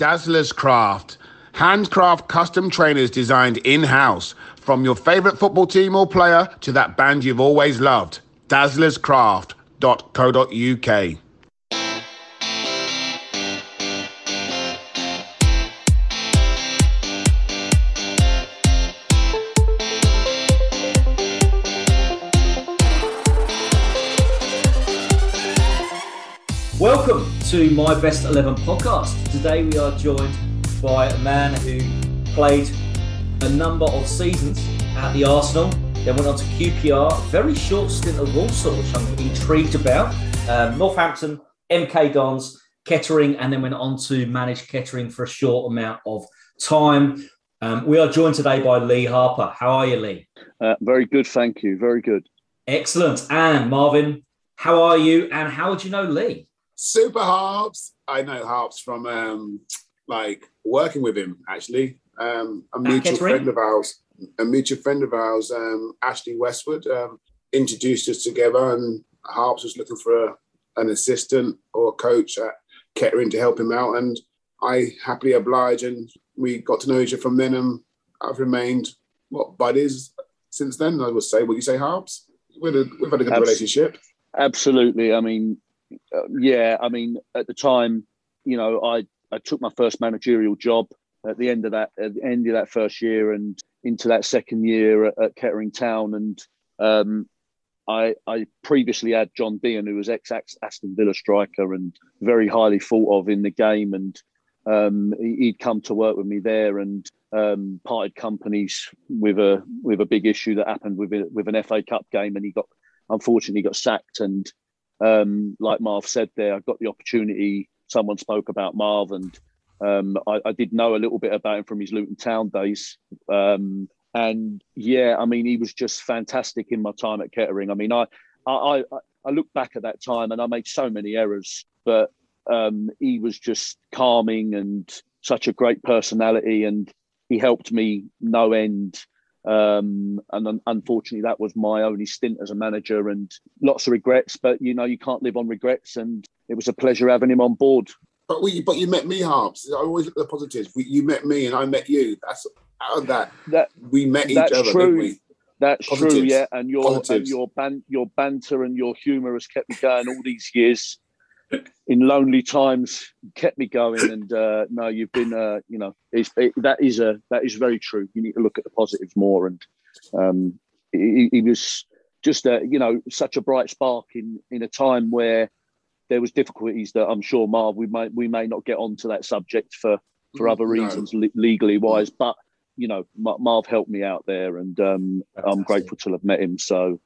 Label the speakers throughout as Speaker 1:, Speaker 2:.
Speaker 1: Dazzler's Craft. Handcraft custom trainers designed in house. From your favorite football team or player to that band you've always loved. Dazzlerscraft.co.uk.
Speaker 2: to my Best 11 podcast. Today we are joined by a man who played a number of seasons at the Arsenal, then went on to QPR, very short stint at Walsall, which I'm intrigued about, um, Northampton, MK Dons, Kettering, and then went on to manage Kettering for a short amount of time. Um, we are joined today by Lee Harper. How are you, Lee?
Speaker 3: Uh, very good, thank you. Very good.
Speaker 2: Excellent. And Marvin, how are you? And how would you know Lee?
Speaker 1: Super Harps. I know Harps from um, like working with him actually. Um, a mutual friend of ours, a mutual friend of ours, um, Ashley Westwood, um, introduced us together, and Harps was looking for a, an assistant or a coach at Kettering to help him out, and I happily obliged, and we got to know each other from then, and I've remained what buddies since then. I would say. Would you say Harps? We've had a, we've had a good Abs- relationship.
Speaker 3: Absolutely. I mean, uh, yeah, I mean, at the time, you know, I I took my first managerial job at the end of that at the end of that first year and into that second year at, at Kettering Town, and um, I I previously had John Dean, who was ex Aston Villa striker and very highly thought of in the game, and um, he'd come to work with me there and um, parted companies with a with a big issue that happened with with an FA Cup game, and he got unfortunately got sacked and um, like Marv said there, I got the opportunity. Someone spoke about Marv, and um, I, I, did know a little bit about him from his Luton Town days. Um, and yeah, I mean, he was just fantastic in my time at Kettering. I mean, I, I, I, I look back at that time and I made so many errors, but um, he was just calming and such a great personality, and he helped me no end. Um, and unfortunately, that was my only stint as a manager, and lots of regrets. But you know, you can't live on regrets, and it was a pleasure having him on board.
Speaker 1: But we, but you met me, Harps. I always look at the positives. We, you met me, and I met you. That's out of that. That we met each other. That's true.
Speaker 3: That's positives. true, yeah. And your and your ban- your banter and your humour has kept me going all these years in lonely times kept me going. And uh, no, you've been, uh, you know, it, that is a that is very true. You need to look at the positives more. And um, he, he, was just a, you know, such a bright spark in in a time where there was difficulties that I'm sure Marv we may we may not get onto that subject for for other reasons no. legally wise, but you know, Marv helped me out there, and um, I'm grateful to have met him. So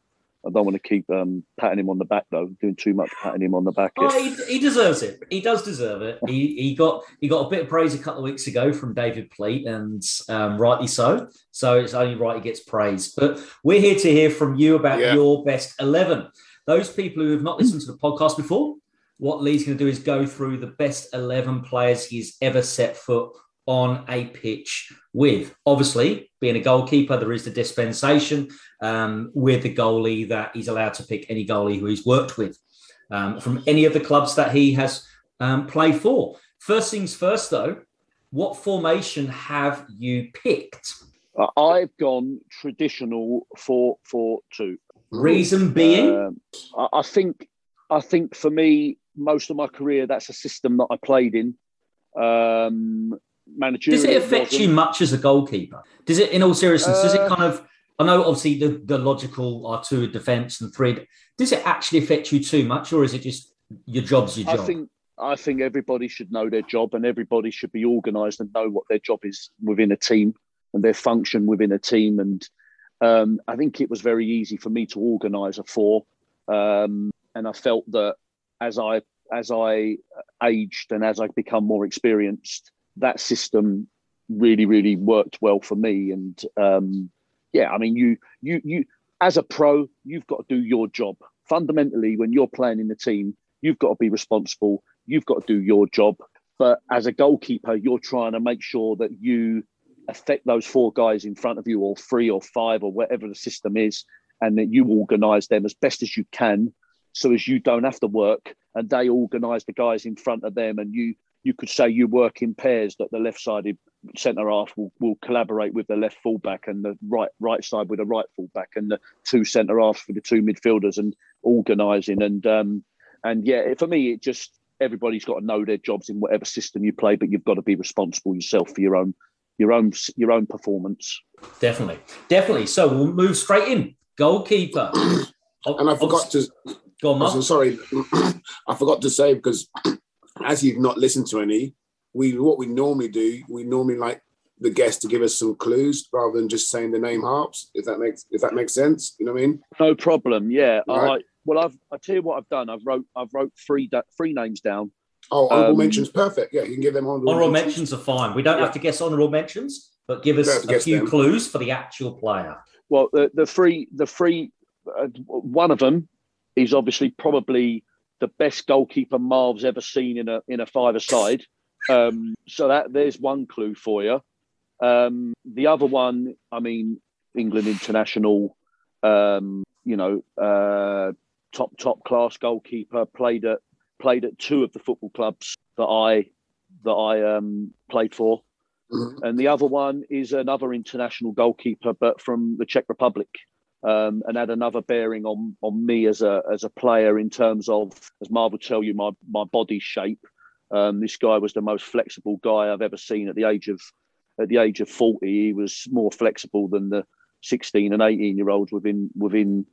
Speaker 3: I don't want to keep um, patting him on the back though, doing too much patting him on the back.
Speaker 2: Oh, he, he, deserves it. He does deserve it. He, he got he got a bit of praise a couple of weeks ago from David Pleat, and um, rightly so. So it's only right he gets praise. But we're here to hear from you about yeah. your best eleven. Those people who have not listened to the podcast before, what Lee's going to do is go through the best eleven players he's ever set foot on a pitch with. Obviously, being a goalkeeper, there is the dispensation um, with the goalie that he's allowed to pick any goalie who he's worked with um, from any of the clubs that he has um, played for. First things first, though, what formation have you picked?
Speaker 3: I've gone traditional four four two.
Speaker 2: Reason being,
Speaker 3: uh, I think, I think for me, most of my career, that's a system that I played in. Um, managerial.
Speaker 2: Does it affect you much as a goalkeeper? Does it, in all seriousness, uh, does it uh, kind of? I know obviously the, the logical are two defence and three. Does it actually affect you too much, or is it just your job's your job?
Speaker 3: I think I think everybody should know their job, and everybody should be organised and know what their job is within a team and their function within a team. And um, I think it was very easy for me to organise a four, um, and I felt that as I as I aged and as I become more experienced, that system really, really worked well for me. And um, yeah, I mean, you, you, you, as a pro, you've got to do your job. Fundamentally, when you're playing in the team, you've got to be responsible. You've got to do your job. But as a goalkeeper, you're trying to make sure that you affect those four guys in front of you, or three or five, or whatever the system is, and that you organise them as best as you can, so as you don't have to work, and they organise the guys in front of them, and you you could say you work in pairs that the left-sided centre half will, will collaborate with the left fullback and the right right side with the right fullback and the two centre halves for the two midfielders and organising and um, and yeah, for me, it just everybody's got to know their jobs in whatever system you play, but you've got to be responsible yourself for your own your own your own performance.
Speaker 2: Definitely, definitely. So we'll move straight in. Goalkeeper.
Speaker 1: and I forgot to.
Speaker 2: Go on,
Speaker 1: sorry, I forgot to say because as you've not listened to any, we what we normally do, we normally like the guest to give us some clues rather than just saying the name harps. If that makes if that makes sense, you know what I mean?
Speaker 3: No problem. Yeah. Right. I, well, I've I tell you what I've done. I've wrote I've wrote three three names down.
Speaker 1: Oh, honorable um, mentions, perfect. Yeah, you can give them
Speaker 2: honorable, honorable mentions. mentions. are fine. We don't yeah. have to guess honorable mentions, but give us a few them. clues for the actual player.
Speaker 3: Well, the the three the three uh, one of them is obviously probably the best goalkeeper Marv's ever seen in a in a five side. Um, so that there's one clue for you. Um, the other one, I mean, England international, um, you know, uh, top top class goalkeeper. Played at played at two of the football clubs that I that I um, played for, mm-hmm. and the other one is another international goalkeeper, but from the Czech Republic. Um, and had another bearing on on me as a as a player in terms of, as Marv will tell you, my my body shape. Um, this guy was the most flexible guy I've ever seen at the age of at the age of forty. He was more flexible than the sixteen and eighteen year olds within within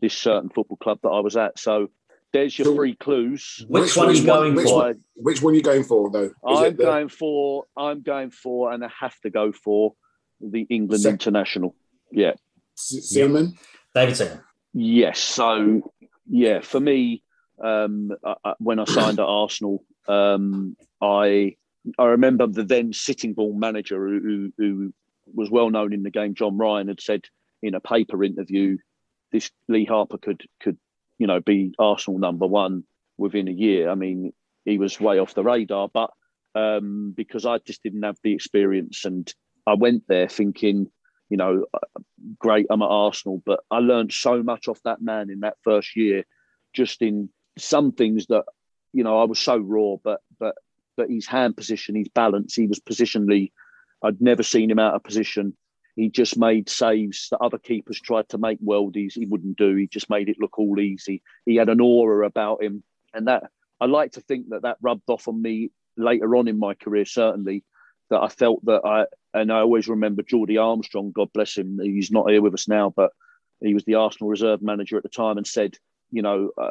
Speaker 3: this certain football club that I was at. So there's your so three clues.
Speaker 2: Which, which one are you going
Speaker 1: which
Speaker 2: for?
Speaker 1: One, which one are you going for, though? Is
Speaker 3: I'm the... going for. I'm going for, and I have to go for the England Se- international. Yeah,
Speaker 1: Seaman,
Speaker 2: David Seaman.
Speaker 3: Yes. So yeah, for me, um, I, when I signed at Arsenal, um, I I remember the then Sittingbourne manager who, who, who was well known in the game, John Ryan, had said in a paper interview this Lee Harper could could you know be Arsenal number one within a year. I mean, he was way off the radar, but um, because I just didn't have the experience, and I went there thinking, you know, uh, great, I'm at Arsenal, but I learned so much off that man in that first year, just in some things that you know I was so raw, but but but his hand position, his balance, he was positionally. I'd never seen him out of position. He just made saves that other keepers tried to make worldies. He wouldn't do. He just made it look all easy. He had an aura about him, and that I like to think that that rubbed off on me later on in my career. Certainly, that I felt that I and I always remember Geordie Armstrong. God bless him. He's not here with us now, but he was the Arsenal reserve manager at the time, and said, you know, uh,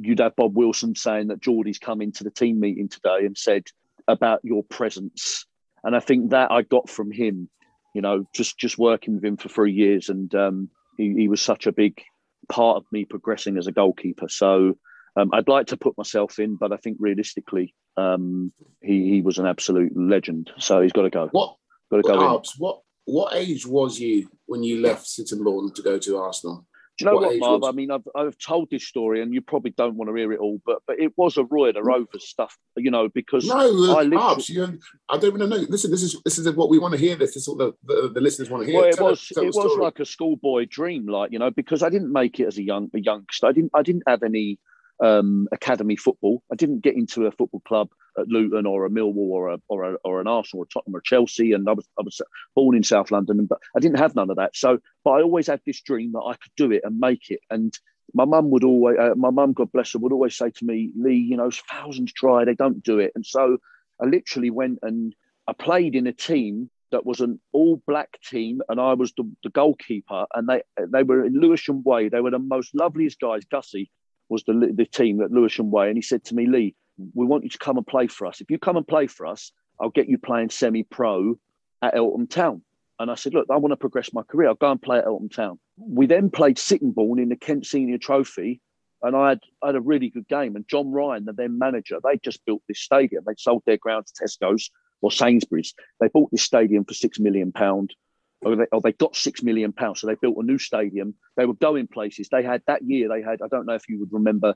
Speaker 3: you'd have Bob Wilson saying that Geordie's come into the team meeting today and said about your presence. And I think that I got from him you know, just just working with him for three years, and um, he, he, was such a big part of me progressing as a goalkeeper. So um, I'd like to put myself in, but I think realistically, um, he, he was an absolute legend. So he's got to go.
Speaker 1: What? Got to go. what what age was you when you left Sittingbourne to go to Arsenal?
Speaker 3: Do you know what, what Marv? Was... I mean, I've, I've told this story, and you probably don't want to hear it all, but but it was a Roy the Rovers stuff, you know, because
Speaker 1: no, uh, I, literally... you, I don't even know. Listen, this is this is what we want to hear. This, this is what the, the, the listeners want to hear.
Speaker 3: Well, it tell was it, it was like a schoolboy dream, like you know, because I didn't make it as a young a youngster. I didn't I didn't have any um, academy football. I didn't get into a football club at Luton or a Millwall or a, or, a, or an Arsenal or Tottenham or Chelsea. And I was, I was born in South London, but I didn't have none of that. So, but I always had this dream that I could do it and make it. And my mum would always, uh, my mum, God bless her, would always say to me, Lee, you know, thousands try, they don't do it. And so I literally went and I played in a team that was an all black team, and I was the, the goalkeeper. And they they were in Lewisham Way. They were the most loveliest guys. Gussie was the the team at Lewisham Way, and he said to me, Lee, we want you to come and play for us. If you come and play for us, I'll get you playing semi pro at Eltham Town. And I said, Look, I want to progress my career. I'll go and play at Eltham Town. We then played Sittingbourne in the Kent Senior Trophy. And I had, I had a really good game. And John Ryan, the then manager, they just built this stadium. They sold their ground to Tesco's or Sainsbury's. They bought this stadium for six million pound. Or they, or they got six million pounds. So they built a new stadium. They were going places. They had that year. They had. I don't know if you would remember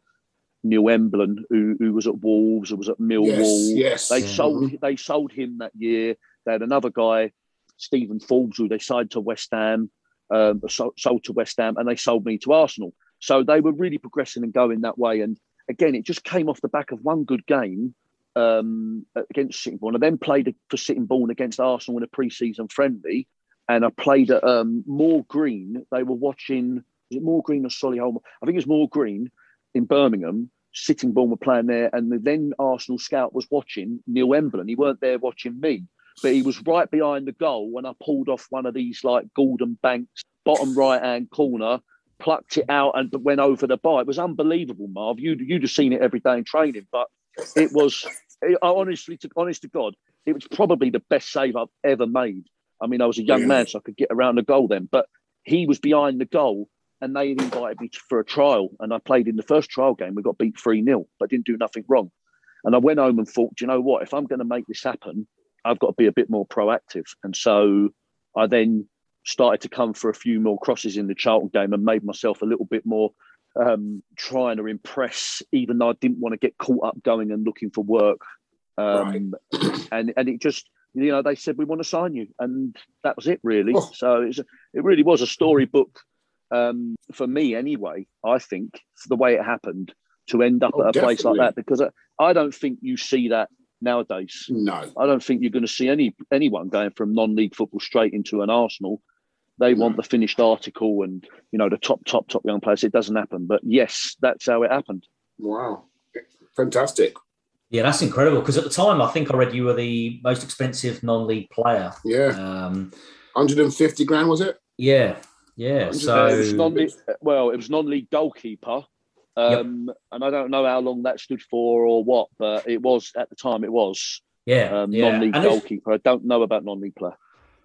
Speaker 3: Neil Emblen, who, who was at Wolves, who was at Millwall.
Speaker 1: Yes, yes.
Speaker 3: They sold mm-hmm. they sold him that year. They had another guy, Stephen Forbes, who they signed to West Ham, um, sold to West Ham, and they sold me to Arsenal. So they were really progressing and going that way. And again, it just came off the back of one good game um, against Sittingbourne. I then played for Sittingbourne against Arsenal in a pre-season friendly, and I played at um, Moor Green. They were watching. Was it Moor Green or Solihull? I think it was Moor Green in Birmingham. Sitting Sittingbourne were playing there, and the then Arsenal scout was watching Neil Emblen. He weren't there watching me, but he was right behind the goal when I pulled off one of these like Gordon Banks bottom right hand corner, plucked it out and went over the bar. It was unbelievable, Marv. You'd you'd have seen it every day in training, but it was it, honestly, to honest to God, it was probably the best save I've ever made. I mean, I was a young man, so I could get around the goal then, but he was behind the goal and they invited me for a trial. And I played in the first trial game. We got beat 3 0, but didn't do nothing wrong. And I went home and thought, you know what? If I'm going to make this happen, I've got to be a bit more proactive. And so I then started to come for a few more crosses in the Charlton game and made myself a little bit more um, trying to impress, even though I didn't want to get caught up going and looking for work. Um, right. and and it just you know they said we want to sign you, and that was it really. Oh. So it's a, it really was a storybook um, for me anyway. I think the way it happened to end up oh, at a definitely. place like that because I, I don't think you see that nowadays.
Speaker 1: No,
Speaker 3: I don't think you're going to see any anyone going from non-league football straight into an Arsenal. They no. want the finished article and you know the top, top, top young players. It doesn't happen, but yes, that's how it happened.
Speaker 1: Wow, fantastic!
Speaker 2: Yeah, that's incredible. Because at the time, I think I read you were the most expensive non-league player.
Speaker 1: Yeah, um, 150 grand was it?
Speaker 2: Yeah, yeah. So
Speaker 3: it well, it was non-league goalkeeper. Um, yep. And I don't know how long that stood for or what, but it was at the time. It was
Speaker 2: yeah,
Speaker 3: um, yeah. non-league and goalkeeper. I don't know about non-league player.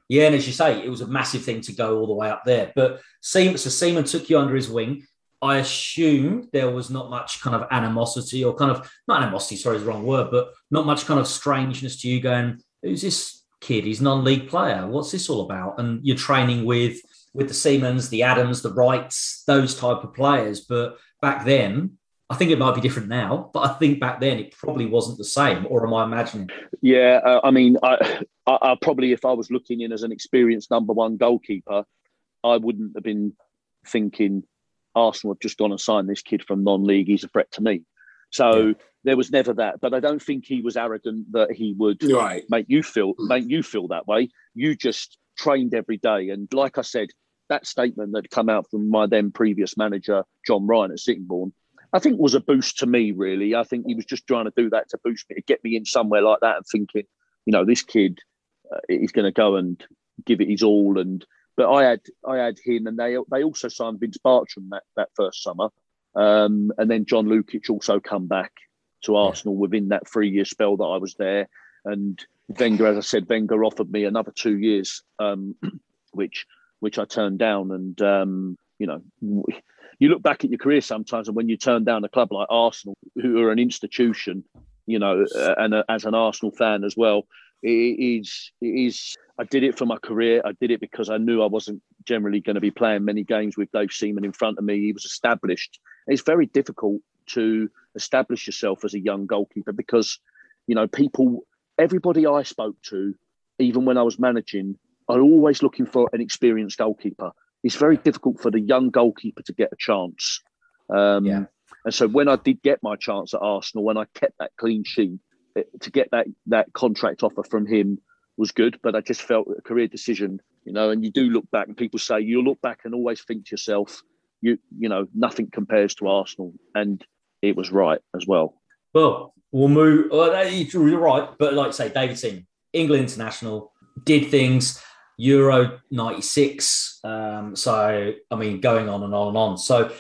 Speaker 2: Yeah, and as you say, it was a massive thing to go all the way up there. But Seaman, so Seaman took you under his wing. I assume there was not much kind of animosity or kind of not animosity, sorry, is the wrong word, but not much kind of strangeness to you going, who's this kid? He's non-league player. What's this all about? And you're training with with the Seamans, the Adams, the Wrights, those type of players. But back then, I think it might be different now, but I think back then it probably wasn't the same. Or am I imagining?
Speaker 3: Yeah, uh, I mean, I, I, I, probably if I was looking in as an experienced number one goalkeeper, I wouldn't have been thinking Arsenal have just gone and signed this kid from non-league. He's a threat to me. So yeah. there was never that. But I don't think he was arrogant that he would right. make you feel make you feel that way. You just trained every day, and like I said, that statement that come out from my then previous manager, John Ryan at Sittingbourne, I think was a boost to me, really. I think he was just trying to do that to boost me, to get me in somewhere like that and thinking, you know, this kid uh, is going to go and give it his all. And but I had I had him, and they they also signed Vince Bartram that, that first summer, um, and then John Lukic also come back to Arsenal within that three year spell that I was there. And Wenger, as I said, Wenger offered me another two years, um, which which I turned down. And um, you know, you look back at your career sometimes, and when you turn down a club like Arsenal, who are an institution, you know, uh, and uh, as an Arsenal fan as well, it is it is. I did it for my career. I did it because I knew I wasn't generally going to be playing many games with Dave Seaman in front of me. He was established. It's very difficult to establish yourself as a young goalkeeper because, you know, people, everybody I spoke to, even when I was managing, are always looking for an experienced goalkeeper. It's very difficult for the young goalkeeper to get a chance. Um, yeah. And so when I did get my chance at Arsenal, when I kept that clean sheet, it, to get that that contract offer from him was good. But I just felt a career decision, you know. And you do look back, and people say you look back and always think to yourself, you you know, nothing compares to Arsenal, and it was right as well.
Speaker 2: Well, we'll move. Well, you're right, but like I say, David Seaman, England international, did things. Euro 96. Um, so, I mean, going on and on and on. So,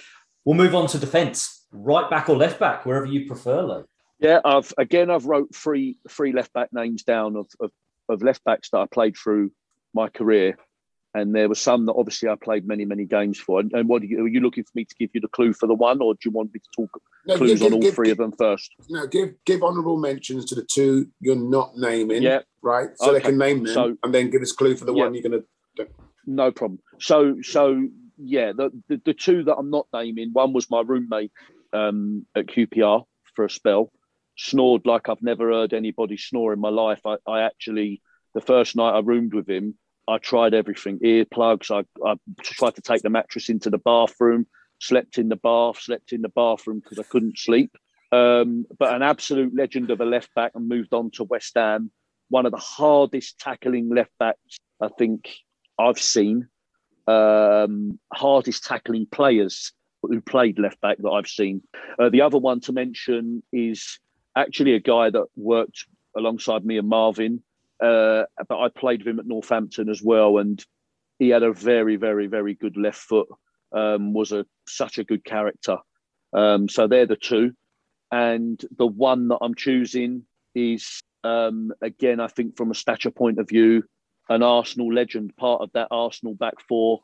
Speaker 2: we'll move on to defence, right back or left back, wherever you prefer, Lee.
Speaker 3: Yeah, I've again, I've wrote three three left back names down of, of, of left backs that I played through my career. And there were some that obviously I played many, many games for. And, and what are you, are you looking for me to give you the clue for the one, or do you want me to talk no, clues give, on all give, three give, of them first?
Speaker 1: No, give give honourable mentions to the two you're not naming. Yeah, right. So okay. they can name them, so, and then give us clue for the yeah. one you're going to.
Speaker 3: No problem. So, so yeah, the, the, the two that I'm not naming. One was my roommate um, at QPR for a spell. Snored like I've never heard anybody snore in my life. I, I actually the first night I roomed with him, I tried everything earplugs. I, I tried to take the mattress into the bathroom, slept in the bath, slept in the bathroom because I couldn't sleep. Um, but an absolute legend of a left back and moved on to West Ham. One of the hardest tackling left backs I think I've seen. Um, hardest tackling players who played left back that I've seen. Uh, the other one to mention is actually a guy that worked alongside me and Marvin, uh, but I played with him at Northampton as well, and he had a very, very, very good left foot. Um, was a such a good character. Um, so they're the two, and the one that I'm choosing is um, again, I think from a stature point of view, an Arsenal legend, part of that Arsenal back four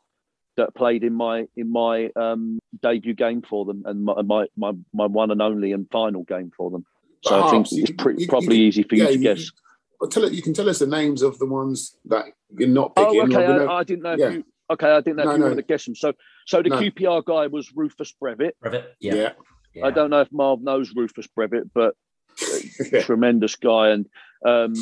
Speaker 3: that played in my in my um, debut game for them and my, my, my my one and only and final game for them. So I think it's pretty, probably you, easy for yeah, you to you, guess.
Speaker 1: But tell it, you can tell us the names of the ones that you're not picking.
Speaker 3: Oh, okay. I, I, didn't know. Yeah. You, okay, I didn't know no, if you no. wanted to guess them. So, so the no. QPR guy was Rufus Brevett.
Speaker 2: Brevett, yeah.
Speaker 3: yeah. I don't know if Marv knows Rufus Brevett, but yeah. tremendous guy. And um,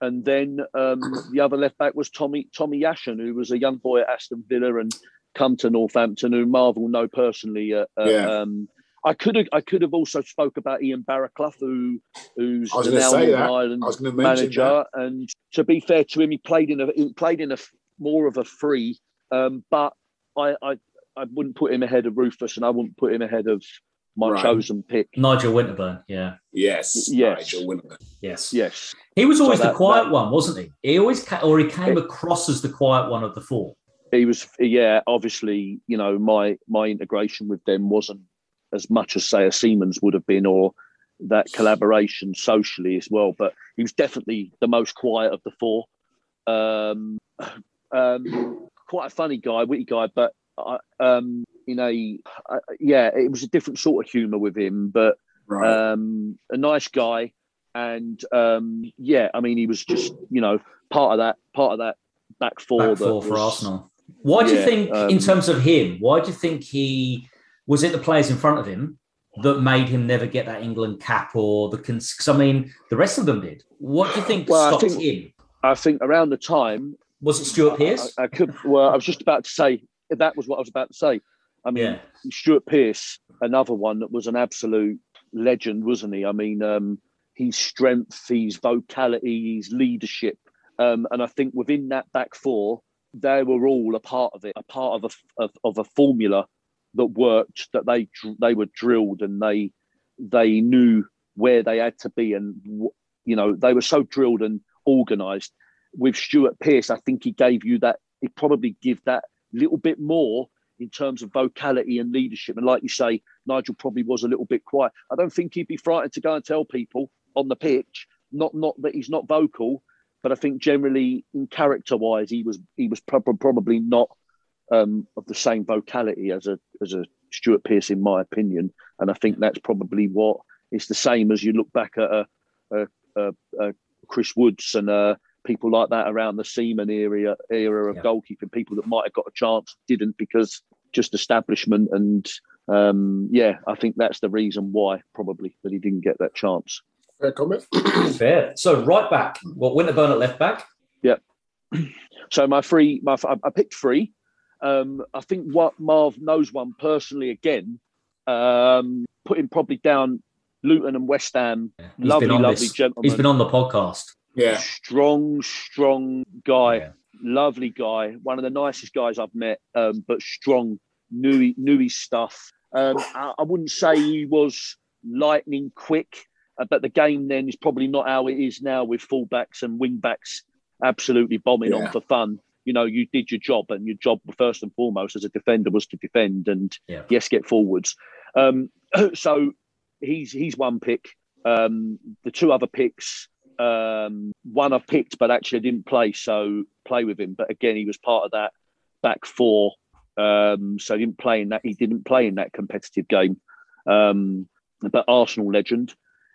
Speaker 3: and then um, the other left back was Tommy Tommy Jaszczun, who was a young boy at Aston Villa and come to Northampton, who Marv will know personally. Uh, uh yeah. Um, I could have I could have also spoke about Ian Barraclough, who who's the now Northern Ireland manager. That. And to be fair to him, he played in a he played in a more of a free, um, but I, I I wouldn't put him ahead of Rufus, and I wouldn't put him ahead of my right. chosen pick.
Speaker 2: Nigel Winterburn, yeah.
Speaker 1: Yes.
Speaker 3: Yes.
Speaker 1: Nigel Winterburn.
Speaker 2: Yes.
Speaker 3: Yes.
Speaker 2: He was always so that, the quiet that, one, wasn't he? He always ca- or he came it, across as the quiet one of the four.
Speaker 3: He was yeah, obviously, you know, my my integration with them wasn't as much as say a Seamans would have been or that collaboration socially as well, but he was definitely the most quiet of the four. Um, um, quite a funny guy, witty guy, but I, um, you know, uh, yeah, it was a different sort of humour with him, but right. um, a nice guy. And um, yeah, I mean, he was just you know part of that part of that back four.
Speaker 2: Back four
Speaker 3: was,
Speaker 2: for Arsenal. Why do yeah, you think, um, in terms of him, why do you think he was it the players in front of him that made him never get that England cap or the? cons- I mean, the rest of them did. What do you think well, stopped I think, him?
Speaker 3: I think around the time
Speaker 2: was it Stuart Pearce?
Speaker 3: I, I, could. Well, I was just about to say that was what I was about to say. I mean, yeah. Stuart Pearce, another one that was an absolute legend, wasn't he? I mean, um, his strength, his vocality, his leadership, um, and I think within that back four, they were all a part of it, a part of a of, of a formula that worked. That they they were drilled and they they knew where they had to be, and you know they were so drilled and organised. With Stuart Pearce, I think he gave you that. He probably give that little bit more in terms of vocality and leadership. And like you say, Nigel probably was a little bit quiet. I don't think he'd be frightened to go and tell people on the pitch, not not that he's not vocal, but I think generally in character wise, he was he was probably not um, of the same vocality as a as a Stuart Pearce, in my opinion. And I think that's probably what it's the same as you look back at a, a, a, a Chris Woods and a people like that around the Seaman era era of yeah. goalkeeping, people that might have got a chance didn't because just establishment and um, yeah, I think that's the reason why probably that he didn't get that chance.
Speaker 1: Fair comment.
Speaker 2: Fair. So right back, what well, Winterburn at left back?
Speaker 3: Yeah. So my three, my I picked three. Um, I think what Marv knows one personally again. Um, putting probably down Luton and West Ham. Yeah. Lovely, lovely this. gentleman.
Speaker 2: He's been on the podcast.
Speaker 1: Yeah.
Speaker 3: Strong, strong guy. Yeah. Lovely guy. One of the nicest guys I've met, um, but strong, knew, knew his stuff. Um, I, I, wouldn't say he was lightning quick, uh, but the game then is probably not how it is now with fullbacks and wingbacks absolutely bombing yeah. on for fun. You know, you did your job, and your job first and foremost as a defender was to defend and yeah. yes, get forwards. Um, so he's he's one pick. Um, the two other picks, um, one I've picked, but actually I didn't play, so play with him. But again, he was part of that back four, um, so he didn't play in that. He didn't play in that competitive game. Um, but Arsenal legend,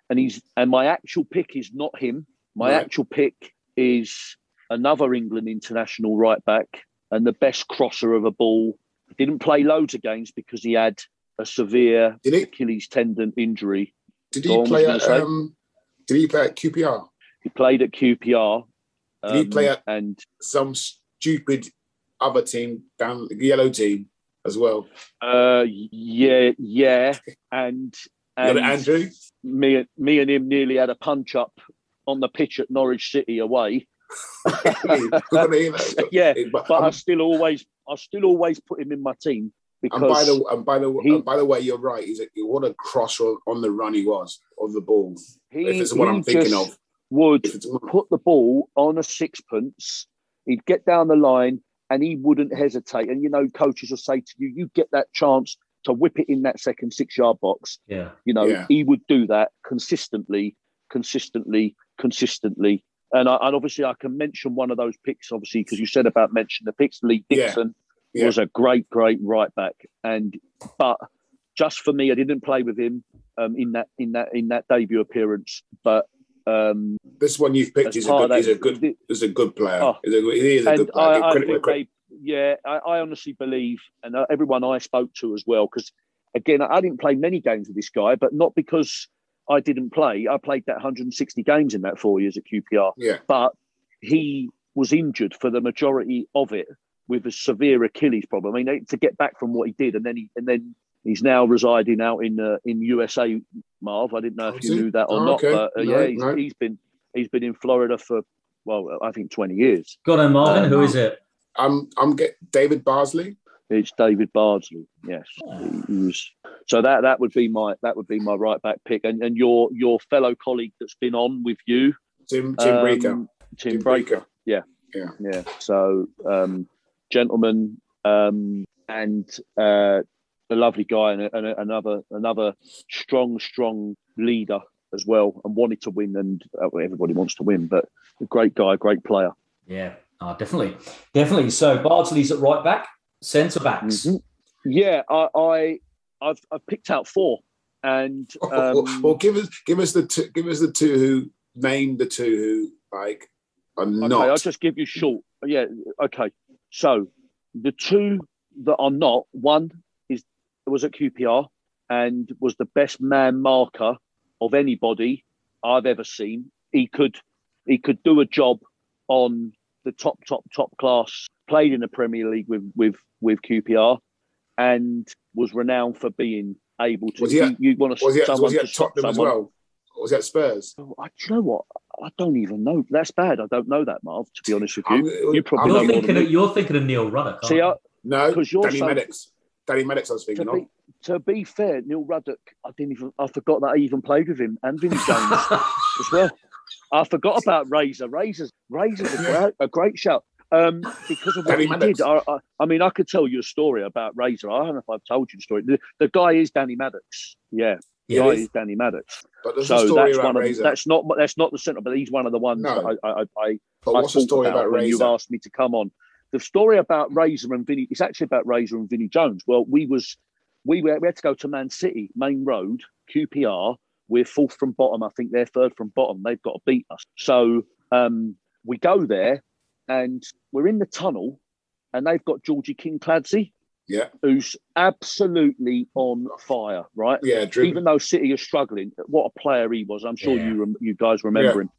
Speaker 3: and he's and my actual pick is not him. My right. actual pick is another England international right back and the best crosser of a ball. Didn't play loads of games because he had a severe Achilles tendon injury.
Speaker 1: Did he play at? Um, did he play at QPR?
Speaker 3: He played at QPR.
Speaker 1: Did um, he play at and some stupid other team down the yellow team as well?
Speaker 3: Uh, yeah, yeah, and
Speaker 1: And Andrew,
Speaker 3: me, me and him nearly had a punch up on the pitch at Norwich City away. yeah, but, but I still always, I still always put him in my team because.
Speaker 1: And by the and by the he, and by the way, you're right. He's a, what a cross on the run he was of the ball. He, if it's what I'm thinking of,
Speaker 3: would put the ball on a sixpence. He'd get down the line and he wouldn't hesitate. And you know, coaches will say to you, "You get that chance to whip it in that second six yard box."
Speaker 2: Yeah,
Speaker 3: you know,
Speaker 1: yeah.
Speaker 3: he would do that consistently, consistently, consistently and, I, and obviously, I can mention one of those picks, obviously, because you said about mentioning the picks. Lee Dixon yeah. Yeah. was a great, great right back, and but just for me, I didn't play with him um, in that in that in that debut appearance. But um,
Speaker 1: this one you've picked is a good, that, a good, is a good player. Oh, he is a good player. I, I
Speaker 3: they, yeah, I, I, honestly believe, and uh, everyone I spoke to as well, because again, I didn't play many games with this guy, but not because I didn't play. I played that 160 games in that four years at QPR.
Speaker 1: Yeah.
Speaker 3: But he was injured for the majority of it with a severe Achilles problem. I mean, to get back from what he did, and then he and then he's now residing out in uh, in USA. Marv, I didn't know if you knew that or oh, not, okay. but uh, no, yeah, he's, no. he's been he's been in Florida for well, I think 20 years.
Speaker 2: Got on, Marvin. Um, Who is it?
Speaker 1: I'm I'm get David Bardsley.
Speaker 3: It's David Bardsley. Yes, he was. So that that would be my that would be my right back pick, and and your your fellow colleague that's been on with you,
Speaker 1: Tim Tim um, Breacker.
Speaker 3: Tim, Tim Breacker. Breacker. Yeah,
Speaker 1: yeah,
Speaker 3: yeah. So, um, gentleman, um, and uh, a lovely guy, and, a, and a, another another strong, strong leader as well, and wanted to win, and uh, everybody wants to win, but a great guy, great player.
Speaker 2: Yeah, oh, definitely, definitely. So Bardsley's at right back centre backs. Mm-hmm.
Speaker 3: Yeah, I, I I've, I've picked out four, and
Speaker 1: um, well, well, give us give us the two, give us the two who name the two who like are okay, not.
Speaker 3: I'll just give you short. Yeah, okay. So the two that are not one is was at QPR and was the best man marker of anybody I've ever seen. He could he could do a job on the top top top class. Played in the Premier League with with with QPR and was renowned for being able to.
Speaker 1: Was he at, you, you want to, was he at, was he at Tottenham someone, as well? Or was he at Spurs?
Speaker 3: Oh, I, do you know what? I don't even know. That's bad. I don't know that, Marv. To be honest with you, I'm, you probably
Speaker 2: you're thinking. Of, you're thinking of Neil Ruddock. See, I,
Speaker 1: no, because you're Danny so, Maddix. Danny Maddix. I was thinking
Speaker 3: to
Speaker 1: be,
Speaker 3: of. To be fair, Neil Ruddock. I didn't even. I forgot that I even played with him and Vinnie Jones as well. I forgot about Razor. Razor's Razor's a, great, a great shout um, because of what he did. I, I, I, mean, I could tell you a story about Razor. I don't know if I've told you the story. The, the guy is Danny Maddix. Yeah, the yeah, guy is. is Danny Maddix.
Speaker 1: But there's so a story that's about
Speaker 3: one
Speaker 1: Razor.
Speaker 3: That's not that's not the centre, but he's one of the ones no. I I, I,
Speaker 1: but what's the story about, about Razor?
Speaker 3: you asked me to come on. The story about Razor and Vinnie. It's actually about Razor and Vinnie Jones. Well, we was we were we had to go to Man City Maine Road QPR. We're fourth from bottom. I think they're third from bottom. They've got to beat us. So um, we go there and we're in the tunnel, and they've got Georgi Kinkladze,
Speaker 1: yeah,
Speaker 3: who's absolutely on fire, right?
Speaker 1: Yeah, driven.
Speaker 3: even though City are struggling, what a player he was. I'm sure yeah. you you guys remember yeah. him.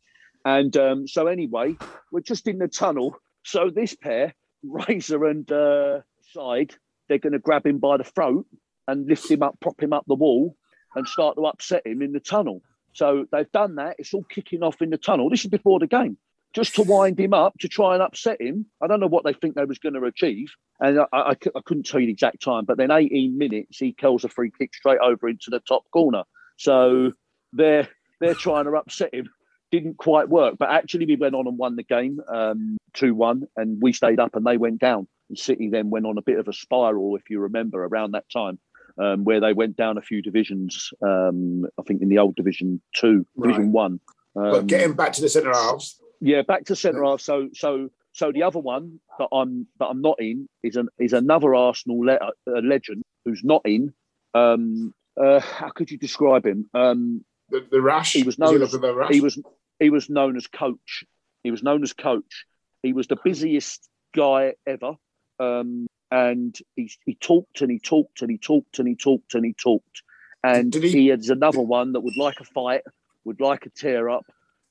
Speaker 3: And um, so anyway, we're just in the tunnel. So this pair, Razor and uh, Side, they're going to grab him by the throat and lift him up, prop him up the wall, and start to upset him in the tunnel. So they've done that. It's all kicking off in the tunnel. This is before the game just to wind him up to try and upset him. I don't know what they think they was going to achieve, and I, I, I, couldn't tell you the exact time. But then 18 minutes, he kills a free kick straight over into the top corner. So they're they're trying to upset him. Didn't quite work, but actually we went on and won the game um, two um, one, and we stayed up and they went down. And City then went on a bit of a spiral, if you remember, around that time. Um, where they went down a few divisions, um, I think in the old Division Two, Division right. One.
Speaker 1: but getting back to the centre halves,
Speaker 3: yeah, back to centre half. So so so the other one that I'm that I'm not in is an is another Arsenal le- uh, legend who's not in. Um, uh, how could you describe him? Um,
Speaker 1: the, the rash.
Speaker 3: He was known as he was he was known as coach. He was known as coach. He was the busiest guy ever. Um, and he, he talked and he talked and he talked and he talked and he talked. And he, he had another one that would like a fight, would like a tear up,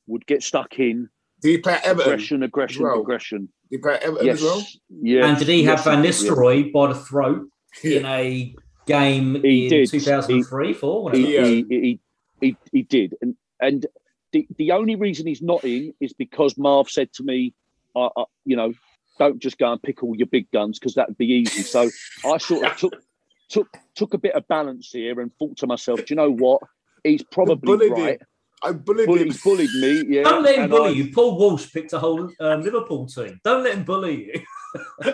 Speaker 3: would get stuck in,
Speaker 1: did he play at Everton?
Speaker 3: Aggression, aggression, well? aggression.
Speaker 1: Did he play at Everton yes. as well?
Speaker 3: Yeah.
Speaker 2: And did he have yes, Van Nistelrooy by the throat yeah. in a game he in did. 2003, he, four. He,
Speaker 3: he, he, he, he did, and and the, the only reason he's not in is because Marv said to me, I, I, you know, don't just go and pick all your big guns because that'd be easy. So I sort of took took took a bit of balance here and thought to myself, do you know what? He's probably right. Him.
Speaker 1: I bullied bullied, him.
Speaker 3: bullied me. Yeah.
Speaker 2: Don't let him bully I, you. Paul Walsh picked a whole um, Liverpool team. Don't let him bully you.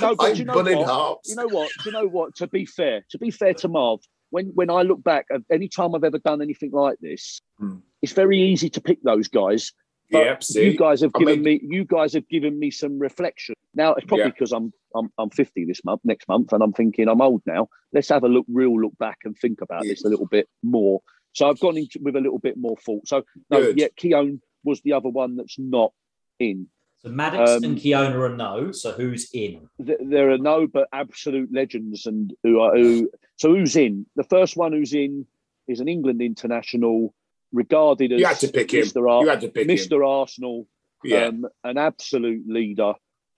Speaker 3: no, but you know what? You know what? You know what? To be fair, to be fair to Marv, when when I look back, any time I've ever done anything like this, hmm. it's very easy to pick those guys.
Speaker 1: Yeah,
Speaker 3: you guys have given I mean, me you guys have given me some reflection. Now it's probably because yeah. I'm I'm I'm 50 this month, next month, and I'm thinking I'm old now. Let's have a look, real look back, and think about this a little bit more. So I've gone into with a little bit more thought. So no, Good. yeah, Keown was the other one that's not in.
Speaker 2: So Maddix um, and Keown are no. So who's in?
Speaker 3: Th- there are no, but absolute legends, and who are who. So who's in? The first one who's in is an England international, regarded as
Speaker 1: you had to pick Mr. him. Ar- you had to pick
Speaker 3: Mr. Him. Arsenal, yeah. Um, an absolute leader.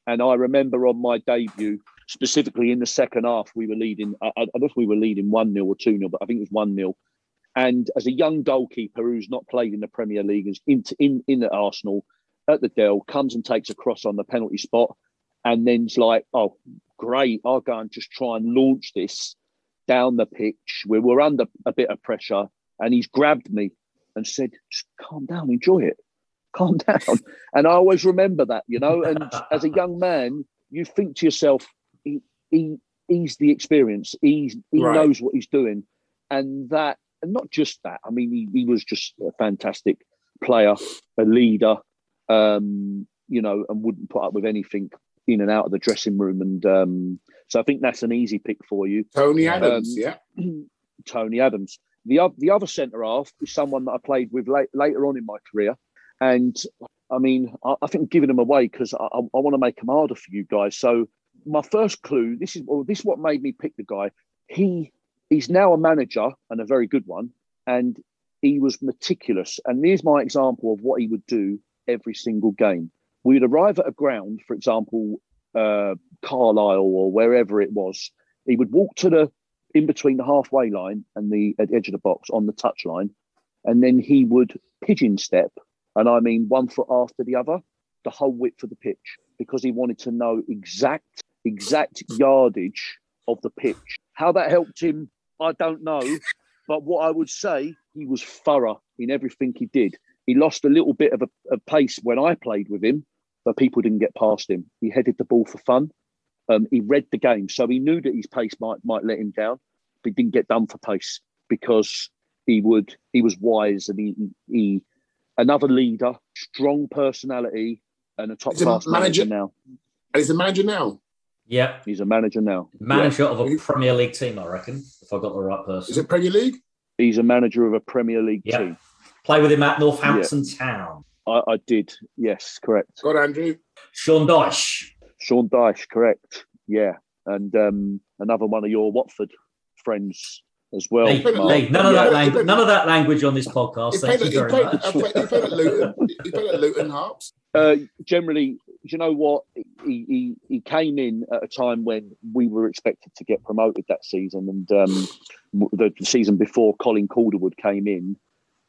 Speaker 3: And I remember on my debut, specifically in the second half, we were leading. I, I don't know if we were leading one 0 or two 0 but I think it was one 0 and as a young goalkeeper who's not played in the Premier League, is in, in, in at Arsenal at the Dell, comes and takes a cross on the penalty spot, and then's like, oh, great, I'll go and just try and launch this down the pitch. We were under a bit of pressure, and he's grabbed me and said, just calm down, enjoy it, calm down. And I always remember that, you know. And as a young man, you think to yourself, he, he he's the experience, he's he right. knows what he's doing, and that and not just that. I mean, he, he was just a fantastic player, a leader, um, you know, and wouldn't put up with anything in and out of the dressing room. And um, so I think that's an easy pick for you.
Speaker 1: Tony um, Adams, um, yeah.
Speaker 3: Tony Adams. The, the other centre half is someone that I played with late, later on in my career. And I mean, I, I think giving them away because I, I, I want to make them harder for you guys. So my first clue, this is well, this is what made me pick the guy. He he's now a manager and a very good one. And he was meticulous. And here's my example of what he would do every single game. We'd arrive at a ground, for example, uh, Carlisle or wherever it was. He would walk to the in between the halfway line and the edge of the box on the touch line, and then he would pigeon step, and I mean one foot after the other, the whole width of the pitch, because he wanted to know exact exact yardage of the pitch. How that helped him I don't know. But what I would say, he was thorough in everything he did. He lost a little bit of a, a pace when I played with him, but people didn't get past him. He headed the ball for fun. Um, he read the game, so he knew that his pace might might let him down, but he didn't get done for pace because he would. He was wise and he he another leader, strong personality, and a top class manager. manager now.
Speaker 1: And he's a manager now.
Speaker 2: Yeah.
Speaker 3: He's a manager now.
Speaker 2: Manager yeah. of a Premier League team, I reckon, if I got the right person.
Speaker 1: Is it Premier League?
Speaker 3: He's a manager of a Premier League yeah. team.
Speaker 2: Play with him at Northampton yeah. Town.
Speaker 3: I, I, did, yes, correct.
Speaker 1: Got Andrew.
Speaker 2: Sean Dyche.
Speaker 3: Sean Dyche, correct. Yeah. And um, another one of your Watford friends as well.
Speaker 2: Hey, hey, none, of that language, none of that language on this podcast. Thank you very
Speaker 1: much. He played, at Luton. He played at Luton Harps.
Speaker 3: Uh, generally, you know what? He, he, he came in at a time when we were expected to get promoted that season, and um, the, season before, Colin Calderwood came in,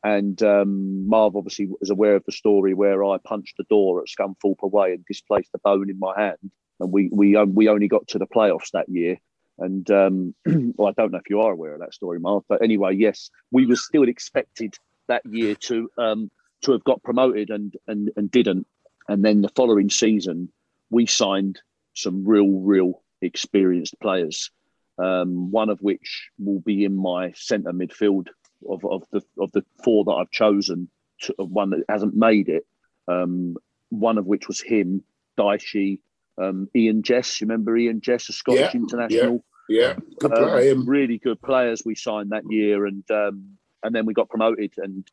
Speaker 3: and um, Marv obviously was aware of the story where I punched the door at Scunthorpe away and displaced the bone in my hand, and we we um, we only got to the playoffs that year. And um, well, I don't know if you are aware of that story, Marv, but anyway, yes, we were still expected that year to um, to have got promoted and and and didn't and then the following season, we signed some real, real experienced players. Um, one of which will be in my centre midfield of, of the of the four that I've chosen. To, one that hasn't made it. Um, one of which was him, Dyche, um, Eoin Jess. You remember Eoin Jess, a Scottish
Speaker 1: yeah,
Speaker 3: international?
Speaker 1: Yeah, yeah. good player. Um,
Speaker 3: really good players we signed that year, and um, and then we got promoted. And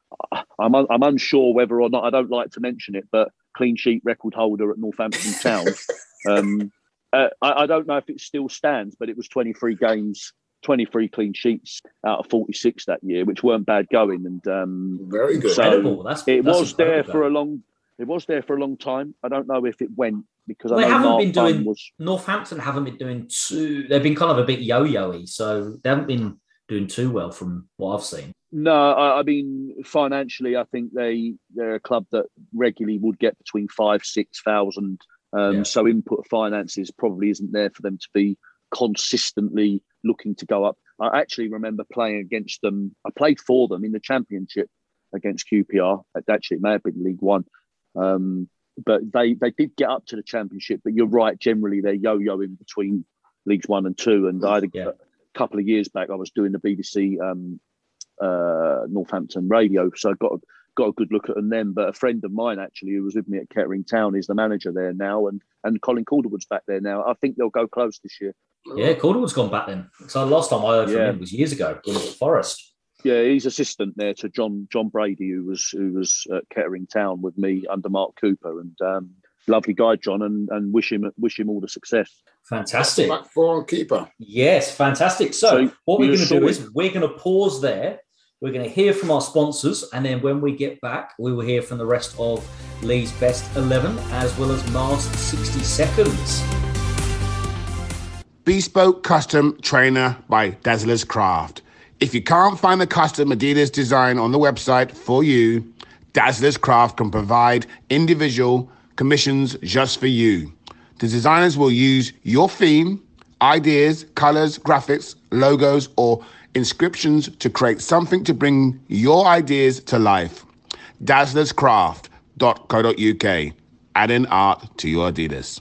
Speaker 3: I'm I'm unsure whether or not I don't like to mention it, but clean sheet record holder at Northampton Town. um, uh, I, I, don't know if it still stands, but it was 23 games, 23 clean sheets out of 46 that year, which weren't bad going. And um,
Speaker 1: very good.
Speaker 3: So that's, it that's was there for a long. It was there for a long time. I don't know if it went because
Speaker 2: well,
Speaker 3: I
Speaker 2: they haven't
Speaker 3: Mark
Speaker 2: been doing.
Speaker 3: was,
Speaker 2: Northampton haven't been doing too. They've been kind of a bit yo-yoy, so they haven't been doing too well from what I've seen.
Speaker 3: No, I, I, mean financially, I think they they're a club that regularly would get between five six thousand. Um, yeah. So input finances probably isn't there for them to be consistently looking to go up. I actually remember playing against them. I played for them in the championship against QPR. Actually, it may have been League One. Um, but they they did get up to the championship. But you're right, generally they're yo-yoing between leagues one and two. And I had a, yeah. A couple of years back, I was doing the BBC um, uh, Northampton radio, so I got got a good look at them then. But a friend of mine actually, who was with me at Kettering Town, is the manager there now, and and Colin Calderwood's back there now. I think they'll go close this year.
Speaker 2: Yeah, Calderwood's gone back then. So last time I heard from yeah. him was years ago in Forest.
Speaker 3: Yeah, he's assistant there to John John Brady, who was who was at Kettering Town with me under Mark Cooper, and um, lovely guy, John, and and wish him wish him all the success.
Speaker 2: Fantastic.
Speaker 1: Back for keeper.
Speaker 2: Yes, fantastic. So, so what we're going to do is we're going to pause there. We're going to hear from our sponsors, and then when we get back, we will hear from the rest of Lee's best eleven as well as Marv's sixty seconds.
Speaker 1: Bespoke custom trainer by Dazzler's Craft if you can't find the custom Adidas design on the website for you, Dazzler's Craft can provide individual commissions just for you. The designers will use your theme, ideas, colors, graphics, logos, or inscriptions to create something to bring your ideas to life. Dazzlerscraft.co.uk, adding art to your Adidas.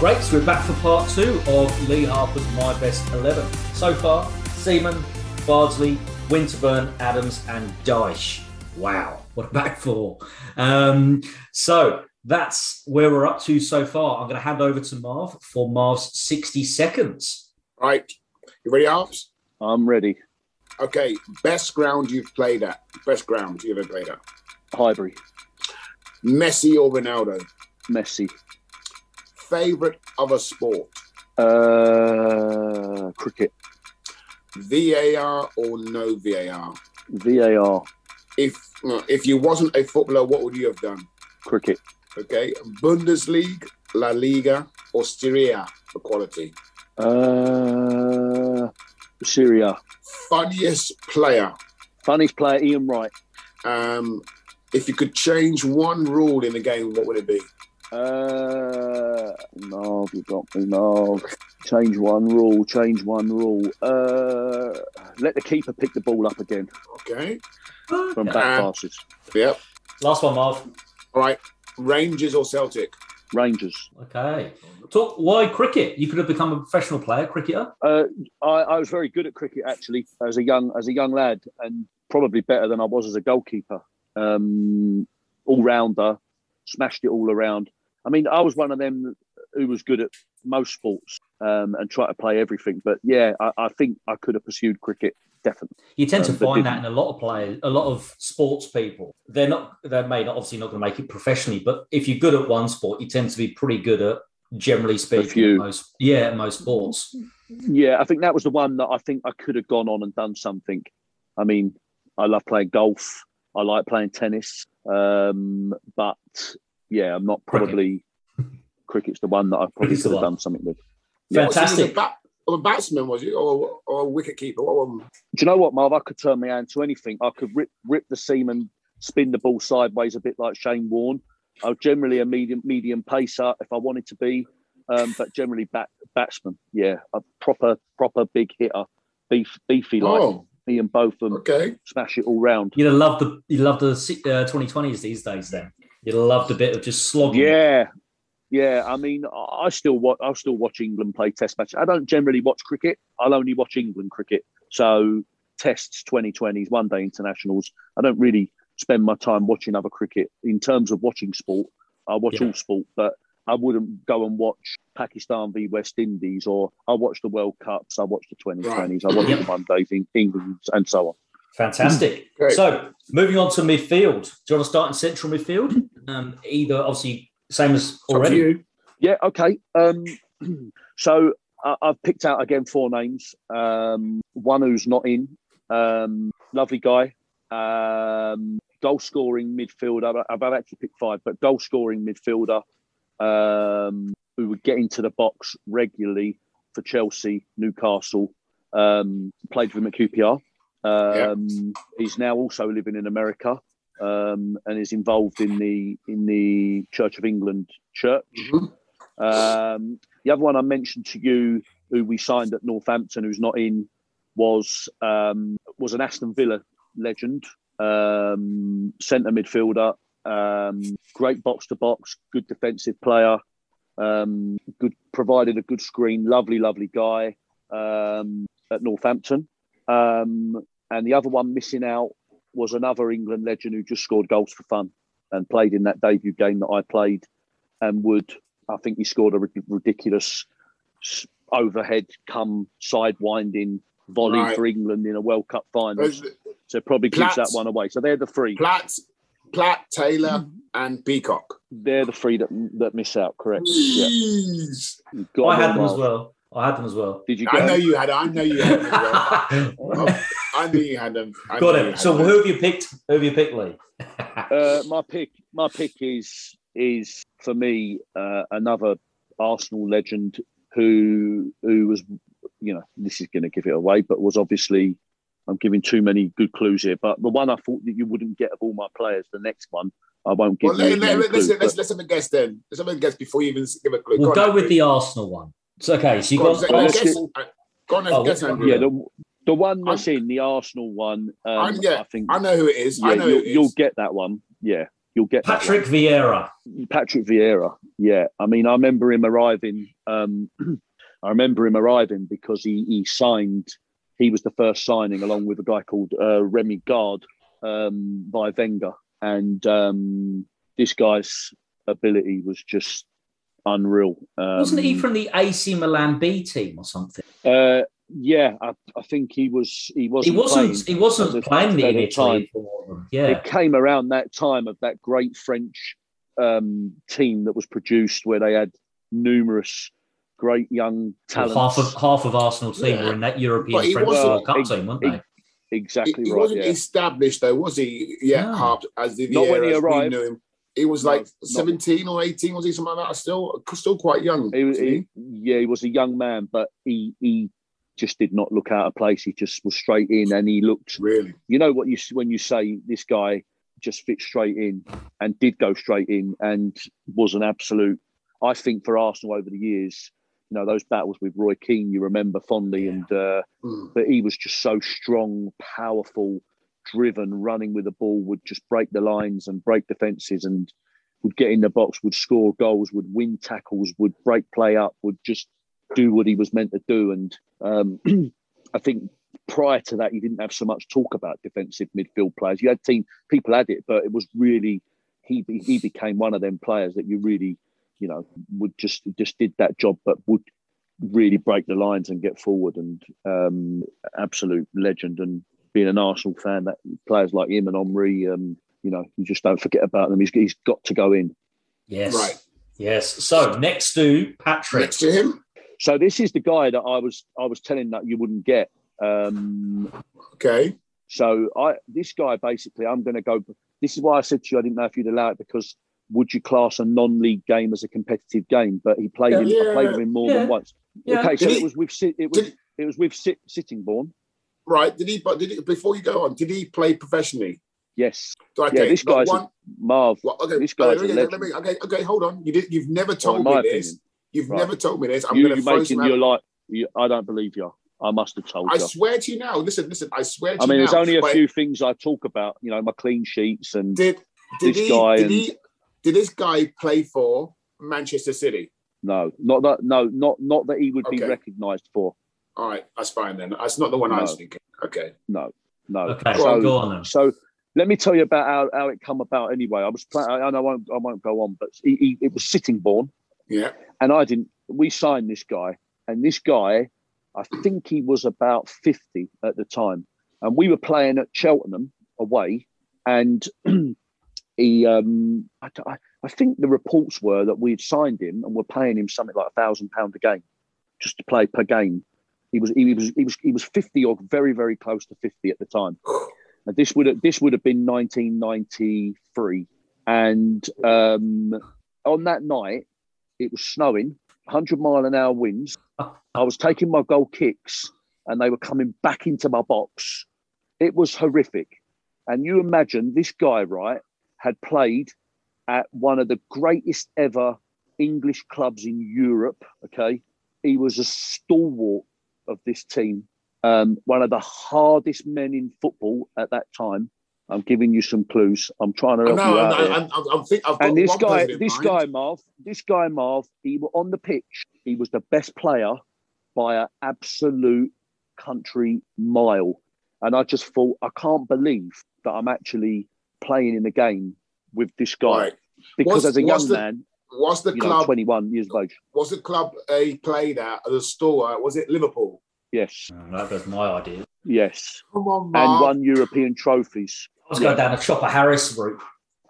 Speaker 2: Great, so we're back for part two of Lee Harper's My Best 11. So far, Seaman, Bardsley, Winterburn, Adams, and Dyche. Wow, what a back four. Um, so that's where we're up to so far. I'm going to hand over to Marv for Marv's 60 seconds.
Speaker 1: Right. You ready, Alps?
Speaker 3: I'm ready.
Speaker 1: Okay. Best ground you've played at? Best ground you've ever played at?
Speaker 3: Highbury.
Speaker 1: Messi or Ronaldo?
Speaker 3: Messi
Speaker 1: favorite other sport?
Speaker 3: Uh, cricket.
Speaker 1: VAR or no VAR?
Speaker 3: VAR.
Speaker 1: If if you wasn't a footballer, what would you have done?
Speaker 3: Cricket.
Speaker 1: Okay. Bundesliga, La Liga, or Serie A for quality?
Speaker 3: Uh, Serie A.
Speaker 1: Funniest player.
Speaker 3: Funniest player, Ian Wright.
Speaker 1: Um, if you could change one rule in the game, what would it be?
Speaker 3: Uh, no, you got me. No, change one rule. Change one rule. Uh, let the keeper pick the ball up again.
Speaker 1: Okay.
Speaker 3: From back passes.
Speaker 1: Yep.
Speaker 2: Last one, Marv.
Speaker 1: All right. Rangers or Celtic?
Speaker 3: Rangers.
Speaker 2: Okay. Talk. Why cricket? You could have become a professional player, cricketer.
Speaker 3: Uh, I, I was very good at cricket actually as a young as a young lad, and probably better than I was as a goalkeeper. Um, all rounder, smashed it all around. I mean, I was one of them who was good at most sports um, and try to play everything. But yeah, I, I, think I could have pursued cricket definitely.
Speaker 2: You tend to um, find that in a lot of players, a lot of sports people. They're not, they may not obviously not going to make it professionally, but if you're good at one sport, you tend to be pretty good at generally speaking most yeah most sports
Speaker 3: yeah i think that was the one that i think i could have gone on and done something i mean i love playing golf i like playing tennis um, but yeah, I'm not probably Cricket. cricket's the one that I probably could have done something with.
Speaker 2: Fantastic.
Speaker 1: Yeah. a batsman, was you, or, or a wicket keeper? Do
Speaker 3: you know what, Marv? I could turn my hand to anything. I could rip rip the seam and spin the ball sideways, a bit like Shane Warne. I'm generally a medium medium pacer if I wanted to be, um, but generally bat, batsman. Yeah, a proper proper big hitter, beef beefy like oh. me and both of them.
Speaker 1: Okay,
Speaker 3: smash it all round.
Speaker 2: You love the you love the uh, 2020s these days then. You loved a bit of just slogging.
Speaker 3: Yeah, yeah. I mean, I still watch. I'll still watch England play Test matches. I don't generally watch cricket. I'll only watch England cricket. So Tests, 2020s, one day internationals. I don't really spend my time watching other cricket. In terms of watching sport, I watch yeah. all sport, but I wouldn't go and watch Pakistan v West Indies, or I watch the World Cups, I watch the 2020s, right. I watch the one days in England, and so on.
Speaker 2: Fantastic. So moving on to midfield. Do you want to start in central midfield? Um, either obviously same as already.
Speaker 3: Yeah. Okay. Um, so uh, I've picked out again four names. Um, one who's not in. Um, lovely guy. Um, goal scoring midfielder. I've, I've actually picked five, but goal scoring midfielder um, who would get into the box regularly for Chelsea, Newcastle. Um, played for him at QPR. Um, yep. He's now also living in America um, and is involved in the in the Church of England church. Mm-hmm. Um, the other one I mentioned to you, who we signed at Northampton, who's not in, was um, was an Aston Villa legend, um, centre midfielder, um, great box to box, good defensive player, um, good provided a good screen, lovely, lovely guy um, at Northampton. Um, and the other one missing out was another England legend who just scored goals for fun and played in that debut game that I played and would I think he scored a ridiculous overhead come sidewinding volley right. for England in a World Cup final. So probably gives that one away. So they're the three.
Speaker 1: Platt, Platt, Taylor, and Peacock.
Speaker 3: They're the three that that miss out. Correct.
Speaker 2: Jeez. Yeah. I had them as well. I had them as well.
Speaker 3: Did you?
Speaker 1: I know you had. I know you had them as well. I knew you had them. I
Speaker 2: Got it. So them. who have you picked? Who have you picked, Lee?
Speaker 3: uh, my pick. My pick is is for me uh, another Arsenal legend who who was you know this is going to give it away, but was obviously I'm giving too many good clues here. But the one I thought that you wouldn't get of all my players, the next one I won't give. Well, you let,
Speaker 1: let, let's, clue, let's, let's have a guess then. Let's have a guess before you even give a clue.
Speaker 2: We'll go, go with the Arsenal one. It's okay. So you got.
Speaker 1: Go on, guess, go on, oh, guess
Speaker 3: yeah, the, the one that's I'm, in the Arsenal one. Um, yeah, I think
Speaker 1: I know who it is.
Speaker 3: Yeah,
Speaker 1: I know
Speaker 3: you'll, you'll get that one. Yeah, you'll get
Speaker 2: Patrick Vieira.
Speaker 3: Patrick Vieira. Yeah, I mean, I remember him arriving. Um, I remember him arriving because he he signed. He was the first signing, along with a guy called uh, Remi Garde um, by Wenger, and um, this guy's ability was just unreal.
Speaker 2: Um, Wasn't he from the AC Milan B team or something?
Speaker 3: Uh, yeah, I, I, think he was. He wasn't.
Speaker 2: He wasn't. He wasn't playing the Italy time. Yeah,
Speaker 3: it came around that time of that great French um, team that was produced, where they had numerous great young talent.
Speaker 2: Well, half of half of Arsenal team yeah. were in that European French World Cup team, weren't they?
Speaker 3: Exactly
Speaker 1: he,
Speaker 3: he right.
Speaker 1: wasn't
Speaker 3: yeah.
Speaker 1: established though, was he? Yeah, no. as the
Speaker 3: not when he arrived.
Speaker 1: He was like no, 17 or 18, was he something like that? Still, still quite young.
Speaker 3: He, he, yeah, he was a young man, but he he just did not look out of place. He just was straight in, and he looked
Speaker 1: really.
Speaker 3: You know what you when you say this guy just fit straight in and did go straight in and was an absolute. I think for Arsenal over the years, you know those battles with Roy Keane, you remember fondly, and uh, mm. but he was just so strong, powerful, driven, running with the ball, would just break the lines and break defenses, and would get in the box, would score goals, would win tackles, would break play up, would just do what he was meant to do. And um, I think prior to that, you didn't have so much talk about defensive midfield players. You had team people had it, but it was really he he became one of them players that you really you know would just just did that job, but would really break the lines and get forward. And um, absolute legend. And being an Arsenal fan, that players like him and Omri, um, you know, you just don't forget about them. He's, he's got to go in.
Speaker 2: Yes. Right. Yes. So next to Patrick.
Speaker 1: Next to him.
Speaker 3: So this is the guy that I was I was telling that you wouldn't get. Um,
Speaker 1: okay.
Speaker 3: So I this guy basically I'm going to go. This is why I said to you I didn't know if you'd allow it because would you class a non-league game as a competitive game? But he played yeah, in, yeah, I played with him more yeah. than once. Yeah. Okay, so it was with it was it was with sit, Sittingbourne.
Speaker 1: Right? Did he? But did he? Before you go on, did he play professionally?
Speaker 3: Yes. Okay, yeah, this guy's one, Marv. Well, okay, this guy's okay,
Speaker 1: okay, okay, okay, hold on. You did. You've never told well, me this. You've right. never told me this. I'm
Speaker 3: you,
Speaker 1: going to
Speaker 3: throw making your life. You, I don't believe you. I must have told
Speaker 1: I
Speaker 3: you.
Speaker 1: I swear to you now. Listen, listen. I swear to you.
Speaker 3: I mean,
Speaker 1: you
Speaker 3: there's only a few things I talk about. You know, my clean sheets and
Speaker 1: did, did this he, guy. Did, and, he, did this guy play for Manchester City?
Speaker 3: No, not that. No, not not that he would okay. be recognised for.
Speaker 1: All right, that's fine then. That's not the one no. I was thinking. Okay.
Speaker 3: No, no.
Speaker 2: Okay, so, go on then.
Speaker 3: So let me tell you about how, how it come about. Anyway, I was playing, and I won't I won't go on, but he, he, it was Sittingbourne.
Speaker 1: Yeah.
Speaker 3: And I didn't. We signed this guy, and this guy, I think he was about fifty at the time, and we were playing at Cheltenham away, and he, um, I, I, I think the reports were that we had signed him and were paying him something like a thousand pound a game, just to play per game. He was he was he was he was fifty or very very close to fifty at the time. And this would have, this would have been 1993, and um, on that night it was snowing, 100 mile an hour winds. I was taking my goal kicks, and they were coming back into my box. It was horrific, and you imagine this guy, right, had played at one of the greatest ever English clubs in Europe. Okay, he was a stalwart of this team, um, one of the hardest men in football at that time. I'm giving you some clues. I'm trying to help no, you out. I, I'm, I'm, think, and this guy, this mind. guy, Marv, this guy, Marv, he was on the pitch. He was the best player by an absolute country mile. And I just thought, I can't believe that I'm actually playing in the game with this guy. Right. Because as a young the, man,
Speaker 1: was the club
Speaker 3: know, 21 years of age?
Speaker 1: Was the club he played at the store? Was it Liverpool?
Speaker 3: Yes.
Speaker 2: Oh, that was my idea.
Speaker 3: Yes.
Speaker 1: Come on,
Speaker 3: Mark. And won European trophies.
Speaker 2: I was going down a Chopper Harris route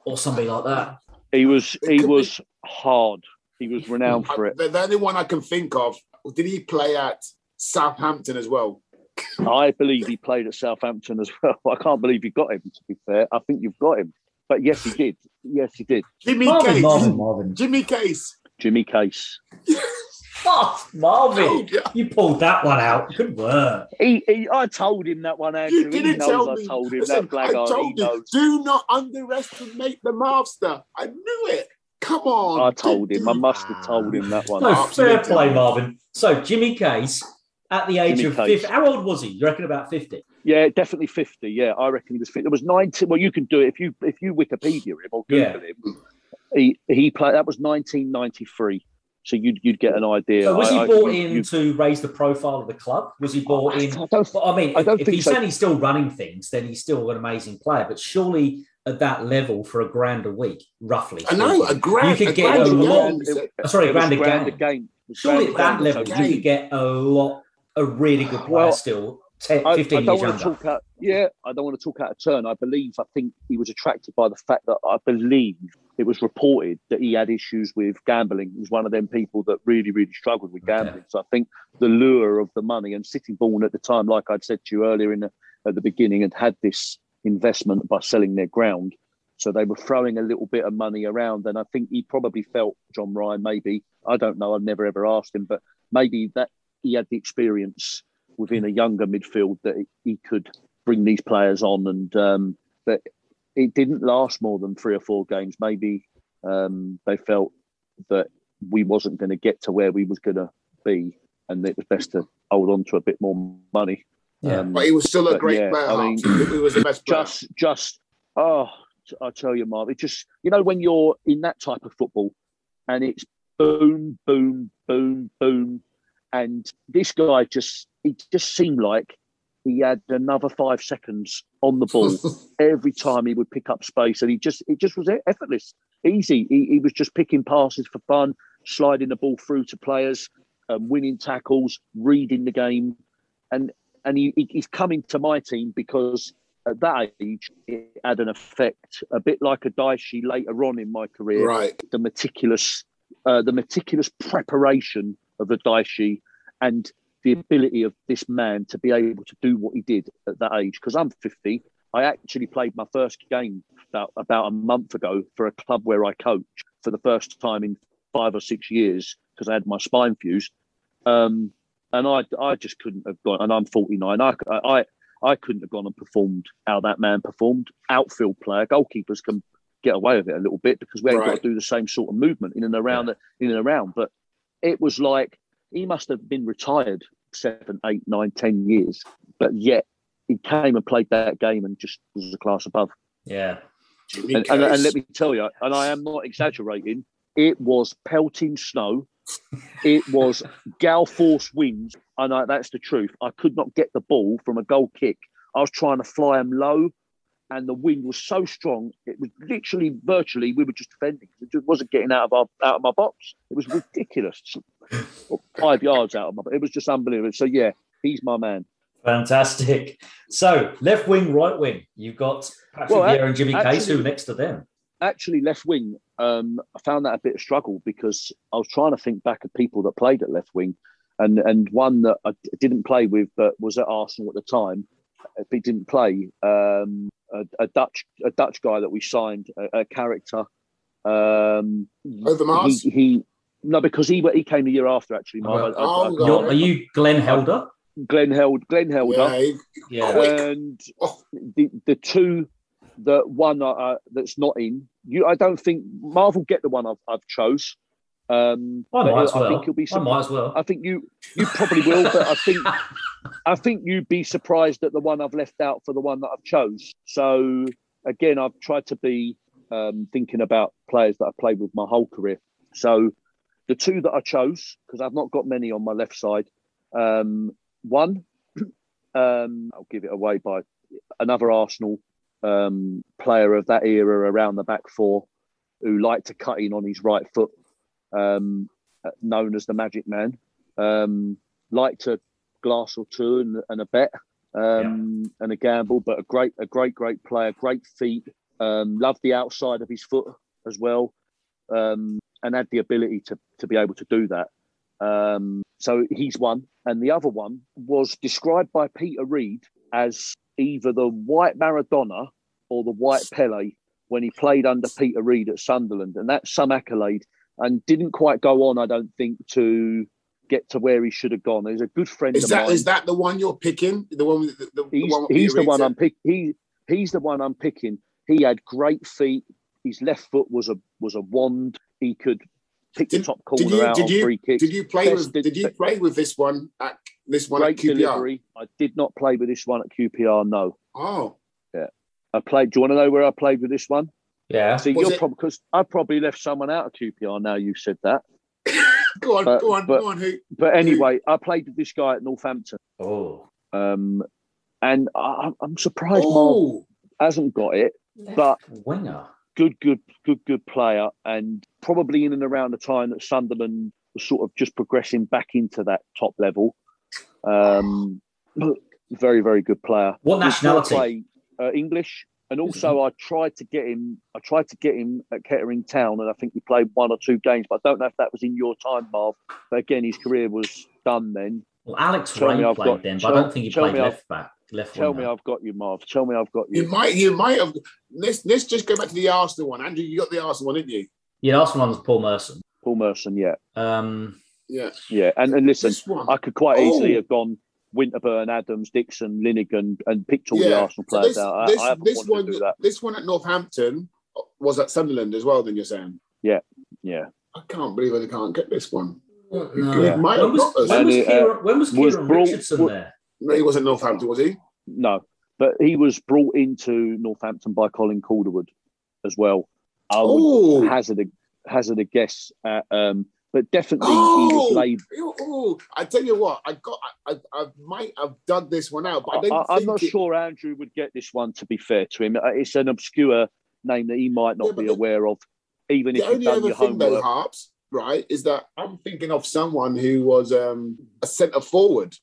Speaker 2: or something like that.
Speaker 3: He was he was be... hard. He was renowned for it.
Speaker 1: The only one I can think of, did he play at Southampton as well?
Speaker 3: I believe he played at Southampton as well. I can't believe you got him, to be fair. I think you've got him. But yes, he did. Yes, he did.
Speaker 1: Jimmy Marvin, Case. Marvin, Marvin. Jimmy Case.
Speaker 3: Jimmy Case.
Speaker 2: oh, Marvin, oh, yeah. you pulled that one out. Good work.
Speaker 3: He, he, I told him that one, Andrew. You didn't tell me. I told him Listen, that I told you, knows.
Speaker 1: do not underestimate the master. I knew it. Come on.
Speaker 3: I told him. I must have told him that one.
Speaker 2: No, fair play, Marvin. So, Jimmy Case, at the age Jimmy of 50, how old was he? You reckon about 50?
Speaker 3: Yeah, definitely fifty. Yeah, I reckon he was. 50. There was ninety. Well, you can do it if you if you Wikipedia him or Google yeah. him. He he played. That was nineteen ninety three. So you'd you'd get an idea.
Speaker 2: So was he I, brought I, in you, to raise the profile of the club? Was he brought in? I, don't, I mean, I don't if, if he's so. saying he's still running things, then he's still an amazing player. But surely at that level for a grand a week, roughly.
Speaker 1: I know a grand.
Speaker 2: You could get a, lot. Oh, sorry, a grand, a game. Surely at that level, you could get a lot. A really good player well, still 10, 15 I, I don't want to
Speaker 3: talk out, yeah, I don't want to talk out of turn. I believe, I think he was attracted by the fact that I believe it was reported that he had issues with gambling. He was one of them people that really, really struggled with gambling. Okay. So I think the lure of the money and Sittingbourne at the time, like I'd said to you earlier in the, at the beginning, had had this investment by selling their ground. So they were throwing a little bit of money around. And I think he probably felt, John Ryan, maybe, I don't know, I've never ever asked him, but maybe that he had the experience within a younger midfield that he could bring these players on, and um, that it didn't last more than three or four games. Maybe um, they felt that we wasn't going to get to where we was going to be, and it was best to hold on to a bit more money.
Speaker 1: Yeah, um, but he was still a great yeah, player. I mean, he was the best.
Speaker 3: Player. Just, just oh, I tell you, Marv, it just you know when you're in that type of football, and it's boom, boom, boom, boom, and this guy just it just seemed like he had another five seconds on the ball every time he would pick up space, and he just it just was effortless, easy. He, he was just picking passes for fun, sliding the ball through to players, um, winning tackles, reading the game, and and he, he's coming to my team because at that age it had an effect, a bit like a Dyche later on in my career.
Speaker 1: Right,
Speaker 3: the meticulous, uh, the meticulous preparation of the Daishi and the ability of this man to be able to do what he did at that age. Because I'm 50, I actually played my first game about, about a month ago for a club where I coach for the first time in five or six years because I had my spine fused. Um, and I, I just couldn't have gone. And I'm 49. I, I, I couldn't have gone and performed how that man performed. Outfield player, goalkeepers can get away with it a little bit because we ain't right. got to do the same sort of movement in and around, yeah. in and around. But it was like he must have been retired seven, eight, nine, ten years, but yet he came and played that game and just was a class above.
Speaker 2: Yeah.
Speaker 3: And, and, and, let me tell you, and I am not exaggerating, it was pelting snow. it was gal force winds. And I, that's the truth. I could not get the ball from a goal kick. I was trying to fly them low and the wind was so strong. It was literally, virtually, we were just defending. It just wasn't getting out of our out of my box. It was ridiculous. Five yards out of my. Box. It was just unbelievable. So yeah, he's my man.
Speaker 2: Fantastic. So left wing, right wing. You've got Patrick well, Vieira and Jimmy Case. Who next to them?
Speaker 3: Actually, left wing. Um, I found that a bit of struggle because I was trying to think back of people that played at left wing, and and one that I didn't play with but was at Arsenal at the time he didn't play. Um, a, a, Dutch a Dutch guy that we signed, a, a character. Um,
Speaker 1: Overmars.
Speaker 3: He, he, no, because he he came a year after actually.
Speaker 2: Oh, oh, are you Glenn Helder?
Speaker 3: Glenn Held, Glenn Helder.
Speaker 2: Yeah,
Speaker 3: yeah. And oh. the the two, the one uh, that's not in. You, I don't think Marvel get the one I've, I've chose. Um,
Speaker 2: I might as well.
Speaker 3: I think you'll be.
Speaker 2: I might as well.
Speaker 3: I think you you probably will, but I think I think you'd be surprised at the one I've left out for the one that I've chose. So again, I've tried to be um, thinking about players that I've played with my whole career. So the two that I chose because I've not got many on my left side. Um, one, um, I'll give it away by another Arsenal um, player of that era around the back four who liked to cut in on his right foot um, known as the Magic Man. Um, liked a glass or two and, and a bet um, yeah. and a gamble, but a great, a great, great player, great feet. Um, loved the outside of his foot as well, um, and had the ability to to be able to do that. Um, so he's one, and the other one was described by Peter Reid as either the white Maradona or the white Pele when he played under Peter Reid at Sunderland, and that's some accolade and didn't quite go on, I don't think, to get to where he should have gone. He's a good friend
Speaker 1: is
Speaker 3: of
Speaker 1: that,
Speaker 3: mine.
Speaker 1: Is that the one you're picking? The one with the, the,
Speaker 3: he's,
Speaker 1: the one
Speaker 3: he's the one I'm picking. He, he's the one I'm picking. He had great feet. His left foot was a was a wand. He could pick did, the top corner
Speaker 1: did you,
Speaker 3: out
Speaker 1: did
Speaker 3: on
Speaker 1: you,
Speaker 3: free kicks.
Speaker 1: Did you play with Did you play with this one at this one
Speaker 3: great
Speaker 1: at QPR?
Speaker 3: Delivery. I did not play with this one at QPR. No.
Speaker 1: Oh.
Speaker 3: Yeah. I played. Do you want to know where I played with this one?
Speaker 2: Yeah.
Speaker 3: See, you're probably because I probably left someone out of QPR. Now you said that.
Speaker 1: go on, but, go on, but, go on. Who?
Speaker 3: But anyway, who? I played with this guy at Northampton.
Speaker 2: Oh.
Speaker 3: Um, and I, am surprised oh. Mark hasn't got it. Left but
Speaker 2: winger,
Speaker 3: good, good, good, good player, and probably in and around the time that Sunderland was sort of just progressing back into that top level. Um, very, very good player.
Speaker 2: What nationality?
Speaker 3: Play, uh, English. And also, I tried to get him. I tried to get him at Kettering Town, and I think he played one or two games. But I don't know if that was in your time, Marv. But again, his career was done then.
Speaker 2: Well, Alex tell Ray played got, then, but tell, I don't think he played left back. Left
Speaker 3: tell me I've got you, Marv. Tell me I've got you.
Speaker 1: You might. You might have. Let's let's just go back to the Arsenal one. Andrew, you got the Arsenal one, didn't you?
Speaker 2: Yeah, the Arsenal one was Paul Merson.
Speaker 3: Paul Merson, yeah.
Speaker 2: Um,
Speaker 1: yeah.
Speaker 3: Yeah, and, and listen, I could quite oh. easily have gone Winterburn, Adams, Dixon, Linighan, and picked all yeah. the Arsenal players
Speaker 1: so
Speaker 3: this,
Speaker 1: out. This, I, I this one, this one at Northampton was at Sunderland as well. Then you're saying?
Speaker 3: Yeah, yeah.
Speaker 1: I can't believe I can't get this one.
Speaker 2: No. Yeah. When, was, when, was Kieran, uh, when was Kieran was brought, Richardson there?
Speaker 1: No, he wasn't Northampton, was he?
Speaker 3: No, but he was brought into Northampton by Colin Calderwood as well. I would oh. hazard a hazard a guess at um, but definitely oh, he was laid.
Speaker 1: Oh, I tell you what, I got, I, I, might have dug this one out, but I
Speaker 3: am not it... sure Andrew would get this one. To be fair to him, uh, it's an obscure name that he might not yeah, be aware of, even if you've done your thing, homework. Though,
Speaker 1: Harps, right, is that I'm thinking of someone who was um, a centre forward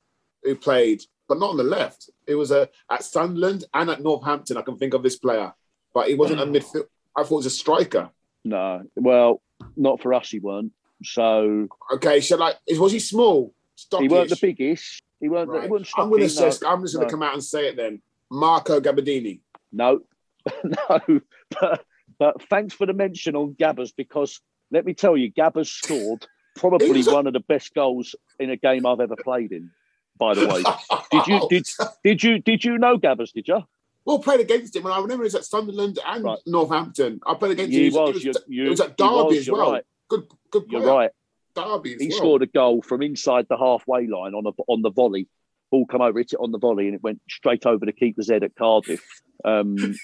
Speaker 1: who played, but not on the left. It was a at Sunderland and at Northampton. I can think of this player, but he wasn't a midfield. I thought it was a striker.
Speaker 3: No, well, not for us. He weren't. So
Speaker 1: okay, so like, was he small?
Speaker 3: Stockish? He weren't the biggest. He weren't. Right. He weren't
Speaker 1: I'm going to say. No, I'm just going to no. come out and say it then. Marco Gabbiadini.
Speaker 3: No, no. But, but thanks for the mention on Gabbers because let me tell you, Gabbers scored probably one of the best goals in a game I've ever played in. By the way, did you did did you did you know Gabbers? Did you?
Speaker 1: Well, played against him, and I remember it was at Sunderland and right. Northampton. I played against him. Was, it was, you, it was at Derby was, as well. Right. Good, good.
Speaker 3: Player. You're right.
Speaker 1: Derby.
Speaker 3: he
Speaker 1: well.
Speaker 3: scored a goal from inside the halfway line on a, on the volley. Ball come over, hit it on the volley, and it went straight over the keeper's head at Cardiff. Um,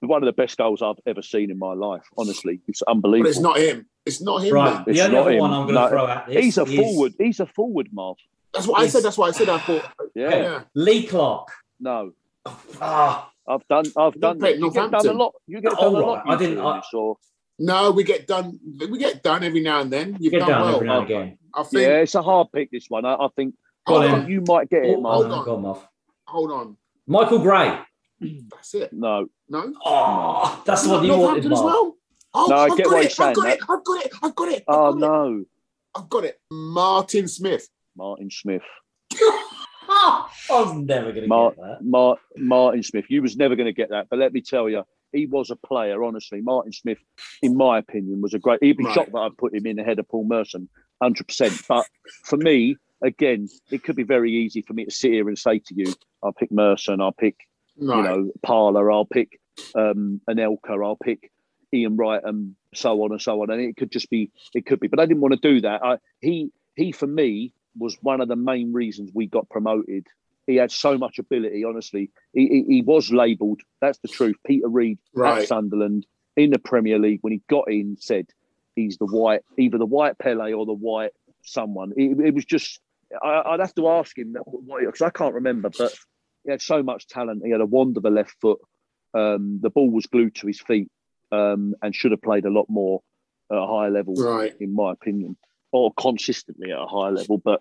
Speaker 3: one of the best goals I've ever seen in my life. Honestly, it's unbelievable.
Speaker 1: But it's not him. It's not him.
Speaker 2: Right.
Speaker 1: The
Speaker 2: only other one I'm going to no, throw at this.
Speaker 3: He's a is... forward. He's a forward, Marv.
Speaker 1: That's what I said. That's what I said. I thought.
Speaker 3: Yeah. yeah.
Speaker 2: Lee Clark.
Speaker 3: No.
Speaker 2: Ah.
Speaker 3: I've done. I've done. You get done a lot. You get done a lot.
Speaker 2: I didn't. I,
Speaker 1: no, we get done. We get done every now and then. You've
Speaker 2: get
Speaker 1: done,
Speaker 2: done
Speaker 1: well.
Speaker 2: every now and again.
Speaker 3: I think. Yeah, it's a hard pick. This one. I, I think. I think you might get it,
Speaker 1: Mark. Hold on. Hold on.
Speaker 2: Michael Gray.
Speaker 1: That's it.
Speaker 3: No.
Speaker 1: No.
Speaker 2: Oh, that's what you wanted, Mark. As well?
Speaker 3: Oh, no, I I've get what you're saying.
Speaker 1: I've got it. I've got it. I've oh, got it.
Speaker 3: oh no.
Speaker 1: I've got it. Martin Smith.
Speaker 3: Martin Smith.
Speaker 2: I was never going to Mar- get that.
Speaker 3: Mar- Martin Smith, you was never going to get that. But let me tell you, he was a player. Honestly, Martin Smith, in my opinion, was a great. He'd be right. shocked that I put him in ahead of Paul Merson, hundred percent. But for me, again, it could be very easy for me to sit here and say to you, I'll pick Merson, I'll pick, right. you know, Parlour, I'll pick um, Anelka, I'll pick Ian Wright, and so on and so on. And it could just be, it could be. But I didn't want to do that. I, he, he for me was one of the main reasons we got promoted. He had so much ability. Honestly, he, he, he was labelled. That's the truth. Peter Reid right. at Sunderland in the Premier League when he got in said he's the white, either the white Pele or the white someone. It, it was just I, would have to ask him because I can't remember, but he had so much talent. He had a wand of a left foot. Um, the ball was glued to his feet um, and should have played a lot more at a higher level, right. in my opinion, or consistently at a higher level. But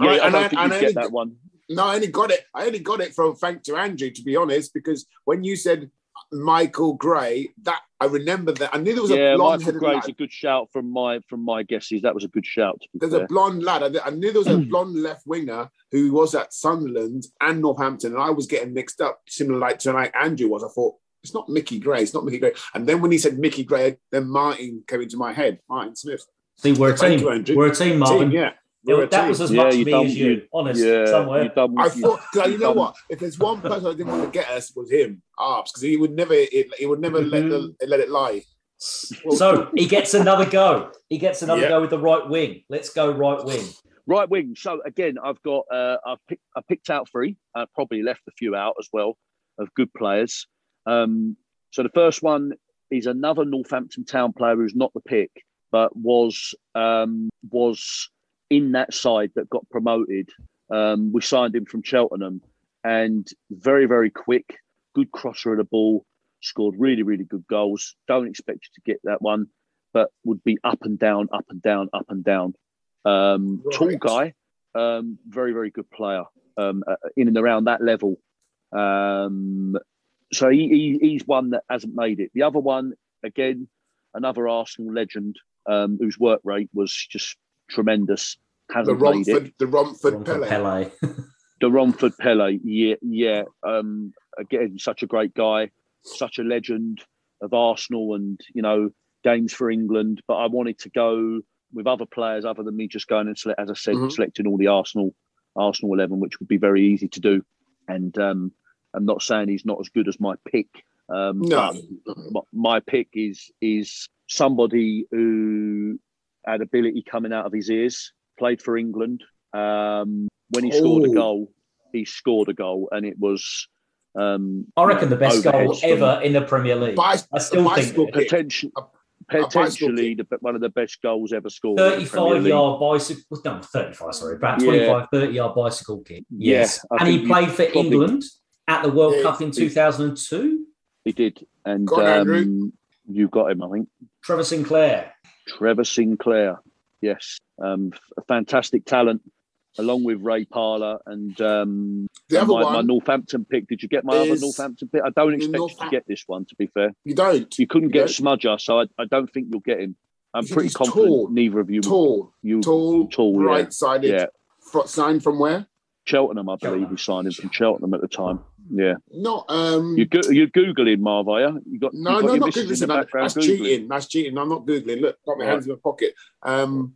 Speaker 3: yeah, I, I don't think you get that one.
Speaker 1: No, I only got it. I only got it from thank to Andrew, to be honest, because when you said Michael Gray. That I remember that. I knew there was yeah, a blonde Michael
Speaker 3: Gray's lad. a good shout from my from my guesses. That was a good shout.
Speaker 1: There's
Speaker 3: fair.
Speaker 1: a blonde lad. I, I, knew there was a blonde left winger who was at Sunderland and Northampton, and I was getting mixed up, similar like to like Andrew was. I thought it's not Mickey Gray. It's not Mickey Gray. And then when he said Mickey Gray, then Martin came into my head. Martin Smith.
Speaker 2: See, we're a team. we're a team, Martin. Team, yeah. Yeah, that was as yeah, much me as you, honest, yeah, somewhere.
Speaker 1: Done, I thought, you know what? If there's one person I didn't want to get us was him, Arps, because he would never, he would never mm-hmm. let the, let it lie.
Speaker 2: Well, so he gets another go. He gets another yeah. go with the right wing. Let's go right wing.
Speaker 3: Right wing. So again, I've got, uh, I've picked, I picked out three. I probably left a few out as well of good players. Um, so the first one is another Northampton Town player who's not the pick, but was um, was in that side that got promoted. Um, we signed him from Cheltenham and very, very quick, good crosser of the ball, scored really, really good goals. Don't expect you to get that one, but would be up and down, up and down, up and down. Um, right. Tall guy, um, very, very good player um, uh, in and around that level. Um, so he, he, he's one that hasn't made it. The other one, again, another Arsenal legend um, whose work rate was just tremendous. Hasn't the Romford, it.
Speaker 1: the Romford, Romford Pele. Pele.
Speaker 3: the Romford Pele, yeah, yeah. Um, again, such a great guy, such a legend of Arsenal, and you know games for England. But I wanted to go with other players other than me just going and select, as I said, mm-hmm. selecting all the Arsenal Arsenal eleven, which would be very easy to do. And um, I'm not saying he's not as good as my pick. Um, no, my pick is is somebody who had ability coming out of his ears. Played for England. Um, when he scored a oh. goal, he scored a goal, and it was. Um,
Speaker 2: I reckon the best goal ever in the Premier League. I still think
Speaker 3: potentially, potentially the, one of the best goals ever scored.
Speaker 2: 35 yard bicycle, no, 35, sorry, about 25, yeah. 30 yard bicycle kick. Yes. Yeah, and he played for probably, England at the World yeah, Cup in 2002.
Speaker 3: He did. And um, you got him, I think.
Speaker 2: Trevor Sinclair.
Speaker 3: Trevor Sinclair. Yes, um, a fantastic talent, along with Ray Parlour and um, other my, my Northampton pick. Did you get my other Northampton pick? I don't expect you to get this one. To be fair,
Speaker 1: you don't.
Speaker 3: You couldn't
Speaker 1: you
Speaker 3: get don't. Smudger, so I, I, don't think you'll get him. I'm pretty confident tall. neither of you.
Speaker 1: Tall,
Speaker 3: you
Speaker 1: tall, tall, right yeah. sided. Yeah. Signed from where?
Speaker 3: Cheltenham, I believe he signed him from Cheltenham at the time. Yeah.
Speaker 1: Not um
Speaker 3: you go, you're googling Marv, are you? you got
Speaker 1: no,
Speaker 3: you
Speaker 1: no, not googling. That, that's googling. cheating. That's cheating. I'm not googling. Look, got my hands in my pocket. Um,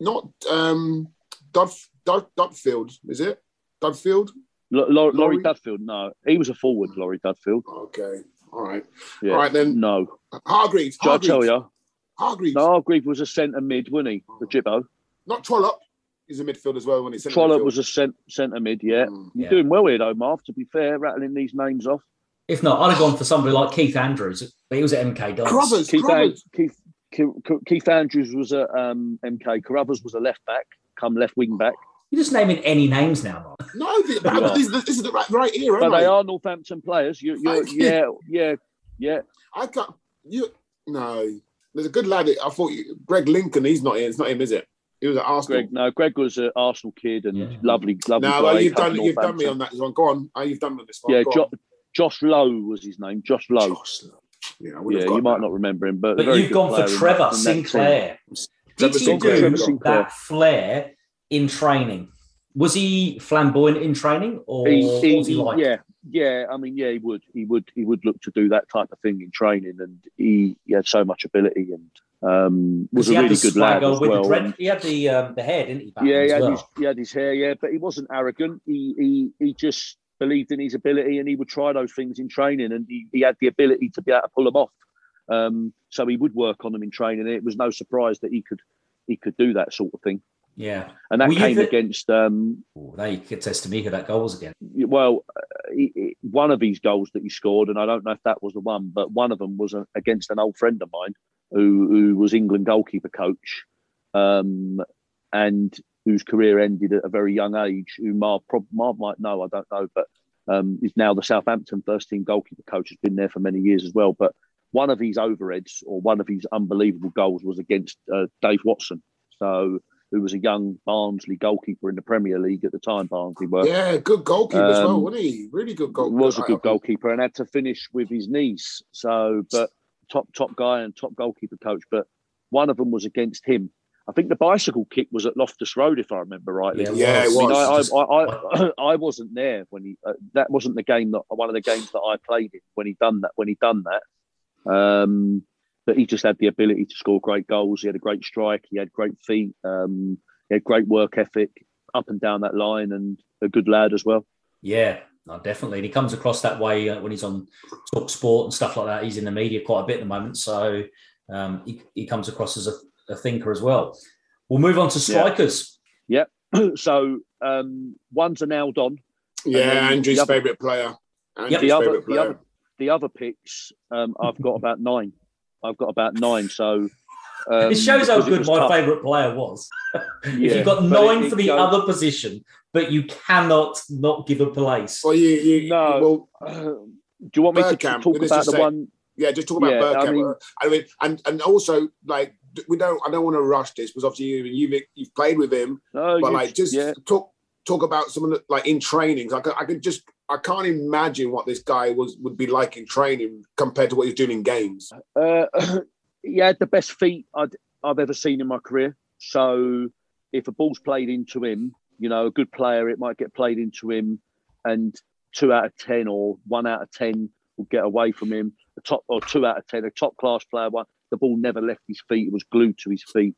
Speaker 1: not um, Dud, Dud, Dudfield, is it? Dudfield.
Speaker 3: L- L- Lawrie Dudfield. No, he was a forward. Lawrie Dudfield.
Speaker 1: Okay. All right. Yeah. All right then.
Speaker 3: No.
Speaker 1: Hargreaves.
Speaker 3: Shall I tell you?
Speaker 1: Hargreaves.
Speaker 3: No, Hargreaves was a centre mid, wasn't he? The Jibbo.
Speaker 1: Not Trollope he's a midfield as well when he's
Speaker 3: Trollope was a cent- centre mid, yeah. Mm, You're yeah. doing well here though, Marv, to be fair, rattling these names off.
Speaker 2: If not, I'd have gone for somebody like Keith Andrews, but he was at MK Dons.
Speaker 1: Carruthers,
Speaker 3: Keith,
Speaker 1: Carruthers.
Speaker 3: Keith, Keith, Keith, Andrews was at um, MK. Carruthers was a left back, come left wing back.
Speaker 2: You're just naming any names now, Mark.
Speaker 1: No, this, this, is the right, right era.
Speaker 3: But they are Northampton players. You, you're, yeah, yeah, yeah.
Speaker 1: I can't. You no. There's a good lad. I thought you, Greg Lincoln. He's not in. It's not him, is it? He was at Arsenal.
Speaker 3: Greg, no, Greg was an Arsenal kid and yeah. lovely, lovely.
Speaker 1: No, well, you've done you've done me on that one. Go on, oh, you've done me on this one.
Speaker 3: Yeah, jo- Josh Lowe was his name. Josh Lowe. Josh Lowe. Yeah, yeah you might not remember him, but,
Speaker 2: but you've gone for Trevor in, Sinclair. Did you do that flair in training? Was he flamboyant in training, or he, he, was he like?
Speaker 3: Yeah, yeah. I mean, yeah, he would, he would, he would look to do that type of thing in training, and he, he had so much ability and um, was a really good lad as well.
Speaker 2: Dread, he had the um, the hair, didn't he?
Speaker 3: yeah,
Speaker 2: he
Speaker 3: had,
Speaker 2: well.
Speaker 3: his, he had his hair, yeah, but he wasn't arrogant. He he he just believed in his ability, and he would try those things in training, and he, he had the ability to be able to pull them off. Um, so he would work on them in training. It was no surprise that he could he could do that sort of thing.
Speaker 2: Yeah,
Speaker 3: and that Were came against. Um,
Speaker 2: oh, they could test to me who that goal was again.
Speaker 3: Well, uh, he, he, one of these goals that he scored, and I don't know if that was the one, but one of them was a, against an old friend of mine who, who was England goalkeeper coach, um, and whose career ended at a very young age. Who Marv, Marv might know, I don't know, but um, is now the Southampton first team goalkeeper coach. Has been there for many years as well. But one of his overheads or one of his unbelievable goals was against uh, Dave Watson. So who was a young Barnsley goalkeeper in the Premier League at the time. Barnsley were.
Speaker 1: Yeah, good goalkeeper um, as well, um, wasn't he? Really good goalkeeper.
Speaker 3: Was a good goalkeeper and had to finish with his knees. So, but top top guy and top goalkeeper coach. But one of them was against him. I think the bicycle kick was at Loftus Road, if I remember rightly.
Speaker 1: Yeah, yeah it was.
Speaker 3: I, I, I, I, wasn't there when he. Uh, that wasn't the game that one of the games that I played in when he done that. When he done that, um, but he just had the ability to score great goals. He had a great strike. He had great feet. Um, he had great work ethic up and down that line, and a good lad as well.
Speaker 2: Yeah, no, definitely. And he comes across that way uh, when he's on Talk Sport and stuff like that. He's in the media quite a bit at the moment, so um, he, he comes across as a, a, thinker as well. We'll move on to strikers.
Speaker 3: Yeah. Yep. so um, one's a nailed on.
Speaker 1: Yeah, Andrew's favourite player. Andrew's yep.
Speaker 3: the, other, player. the other the other picks, um, I've got about nine. I've got about nine. So
Speaker 2: um, it shows how good my favourite player was. if yeah, you've got nine for the goes, other position, but you cannot not give a place.
Speaker 1: Well, you, you
Speaker 3: no. Well, uh, do you want me to talk about the say, one?
Speaker 1: Yeah, just talk about yeah, Bergkamp. I mean, I mean, and and also like we don't. I don't want to rush this because obviously you you've you've played with him, no, but like just yeah. talk talk about some of the like in trainings. I could I could just I can't imagine what this guy was would be like in training compared to what he's doing in games.
Speaker 3: Uh, he had the best feet i have ever seen in my career. So if a ball's played into him, you know, a good player, it might get played into him, and two out of ten or one out of ten will get away from him. A top or two out of ten, a top class player, one the ball never left his feet; it was glued to his feet.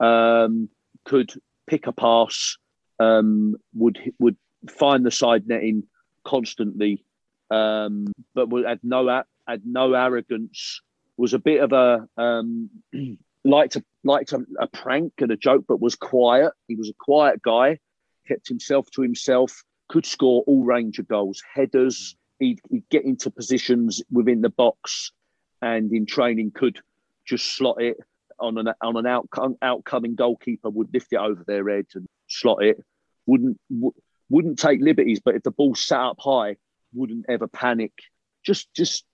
Speaker 3: Um, could pick a pass, um, would would find the side netting constantly, um, but had no had no arrogance. Was a bit of a um, liked a liked a, a, prank and a joke, but was quiet. He was a quiet guy, kept himself to himself. Could score all range of goals, headers. He'd, he'd get into positions within the box, and in training could just slot it on an on an out, outcoming goalkeeper would lift it over their head and slot it. Wouldn't wouldn't take liberties, but if the ball sat up high, wouldn't ever panic. Just, just,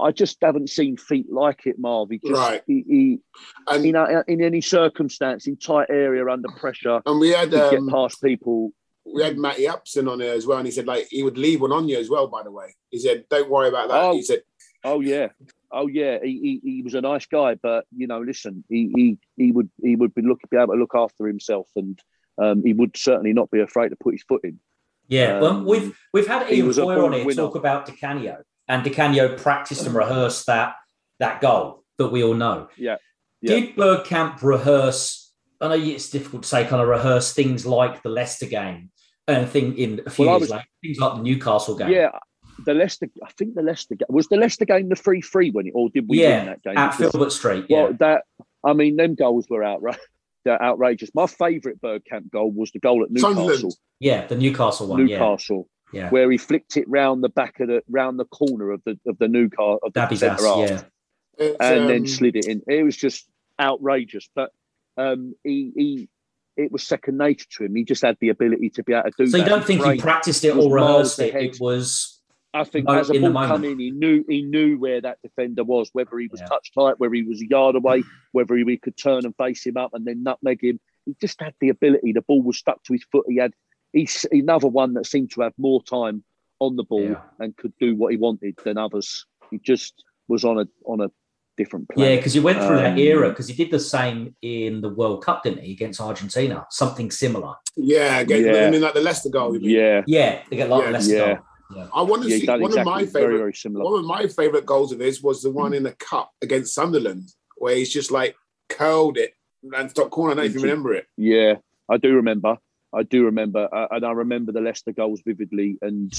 Speaker 3: I just haven't seen feet like it, Marv. He just,
Speaker 1: right.
Speaker 3: he, he and, you know, in any circumstance, in tight area under pressure,
Speaker 1: and we had um,
Speaker 3: get past people.
Speaker 1: We had Matty Upson on there as well, and he said like he would leave one on you as well. By the way, he said, "Don't worry about that."
Speaker 3: Oh,
Speaker 1: he said,
Speaker 3: "Oh yeah, oh yeah." He, he, he was a nice guy, but you know, listen, he he, he would he would be look be able to look after himself and um, he would certainly not be afraid to put his foot in.
Speaker 2: Yeah, um, well, we've we've had Ian Foyer on here winner. talk about Di Canio, and Di Canio practiced and rehearsed that that goal that we all know.
Speaker 3: Yeah. yeah.
Speaker 2: Did Bergkamp rehearse? I know it's difficult to say, kind of rehearse things like the Leicester game and thing in a few well, years was, like things like the Newcastle game.
Speaker 3: Yeah, the Leicester. I think the Leicester game was the Leicester game the three three when it, or did we
Speaker 2: yeah,
Speaker 3: win that game?
Speaker 2: at Filbert Street.
Speaker 3: Well, yeah. that I mean, them goals were outright outrageous. My favourite Bergkamp goal was the goal at Newcastle. Sunderland.
Speaker 2: Yeah, the Newcastle one.
Speaker 3: Newcastle. Yeah. Where he flicked it round the back of the round the corner of the of the new car of the centre half, yeah. and um, then slid it in. It was just outrageous. But um, he he it was second nature to him. He just had the ability to be able to do. That.
Speaker 2: So you don't think he practiced it or rehearsed it? It was
Speaker 3: I think as a ball come in, he knew he knew where that defender was, whether he was yeah. touch tight, whether he was a yard away, whether he, could turn and face him up and then nutmeg him. He just had the ability. The ball was stuck to his foot. He had he's another one that seemed to have more time on the ball yeah. and could do what he wanted than others. He just was on a on a different plan.
Speaker 2: Yeah, because he went through um, that era because he did the same in the World Cup, didn't he, against Argentina? Something similar.
Speaker 1: Yeah, again, yeah. I mean, like the Leicester goal.
Speaker 3: Yeah,
Speaker 2: yeah, they get like yeah. Leicester yeah. goal.
Speaker 1: Yeah. I want to yeah, see one exactly, of my favorite. Very, very. One of my favorite goals of his was the one in the cup against Sunderland, where he's just like curled it and top corner. I don't know if you remember it.
Speaker 3: Yeah, I do remember. I do remember, uh, and I remember the Leicester goals vividly. And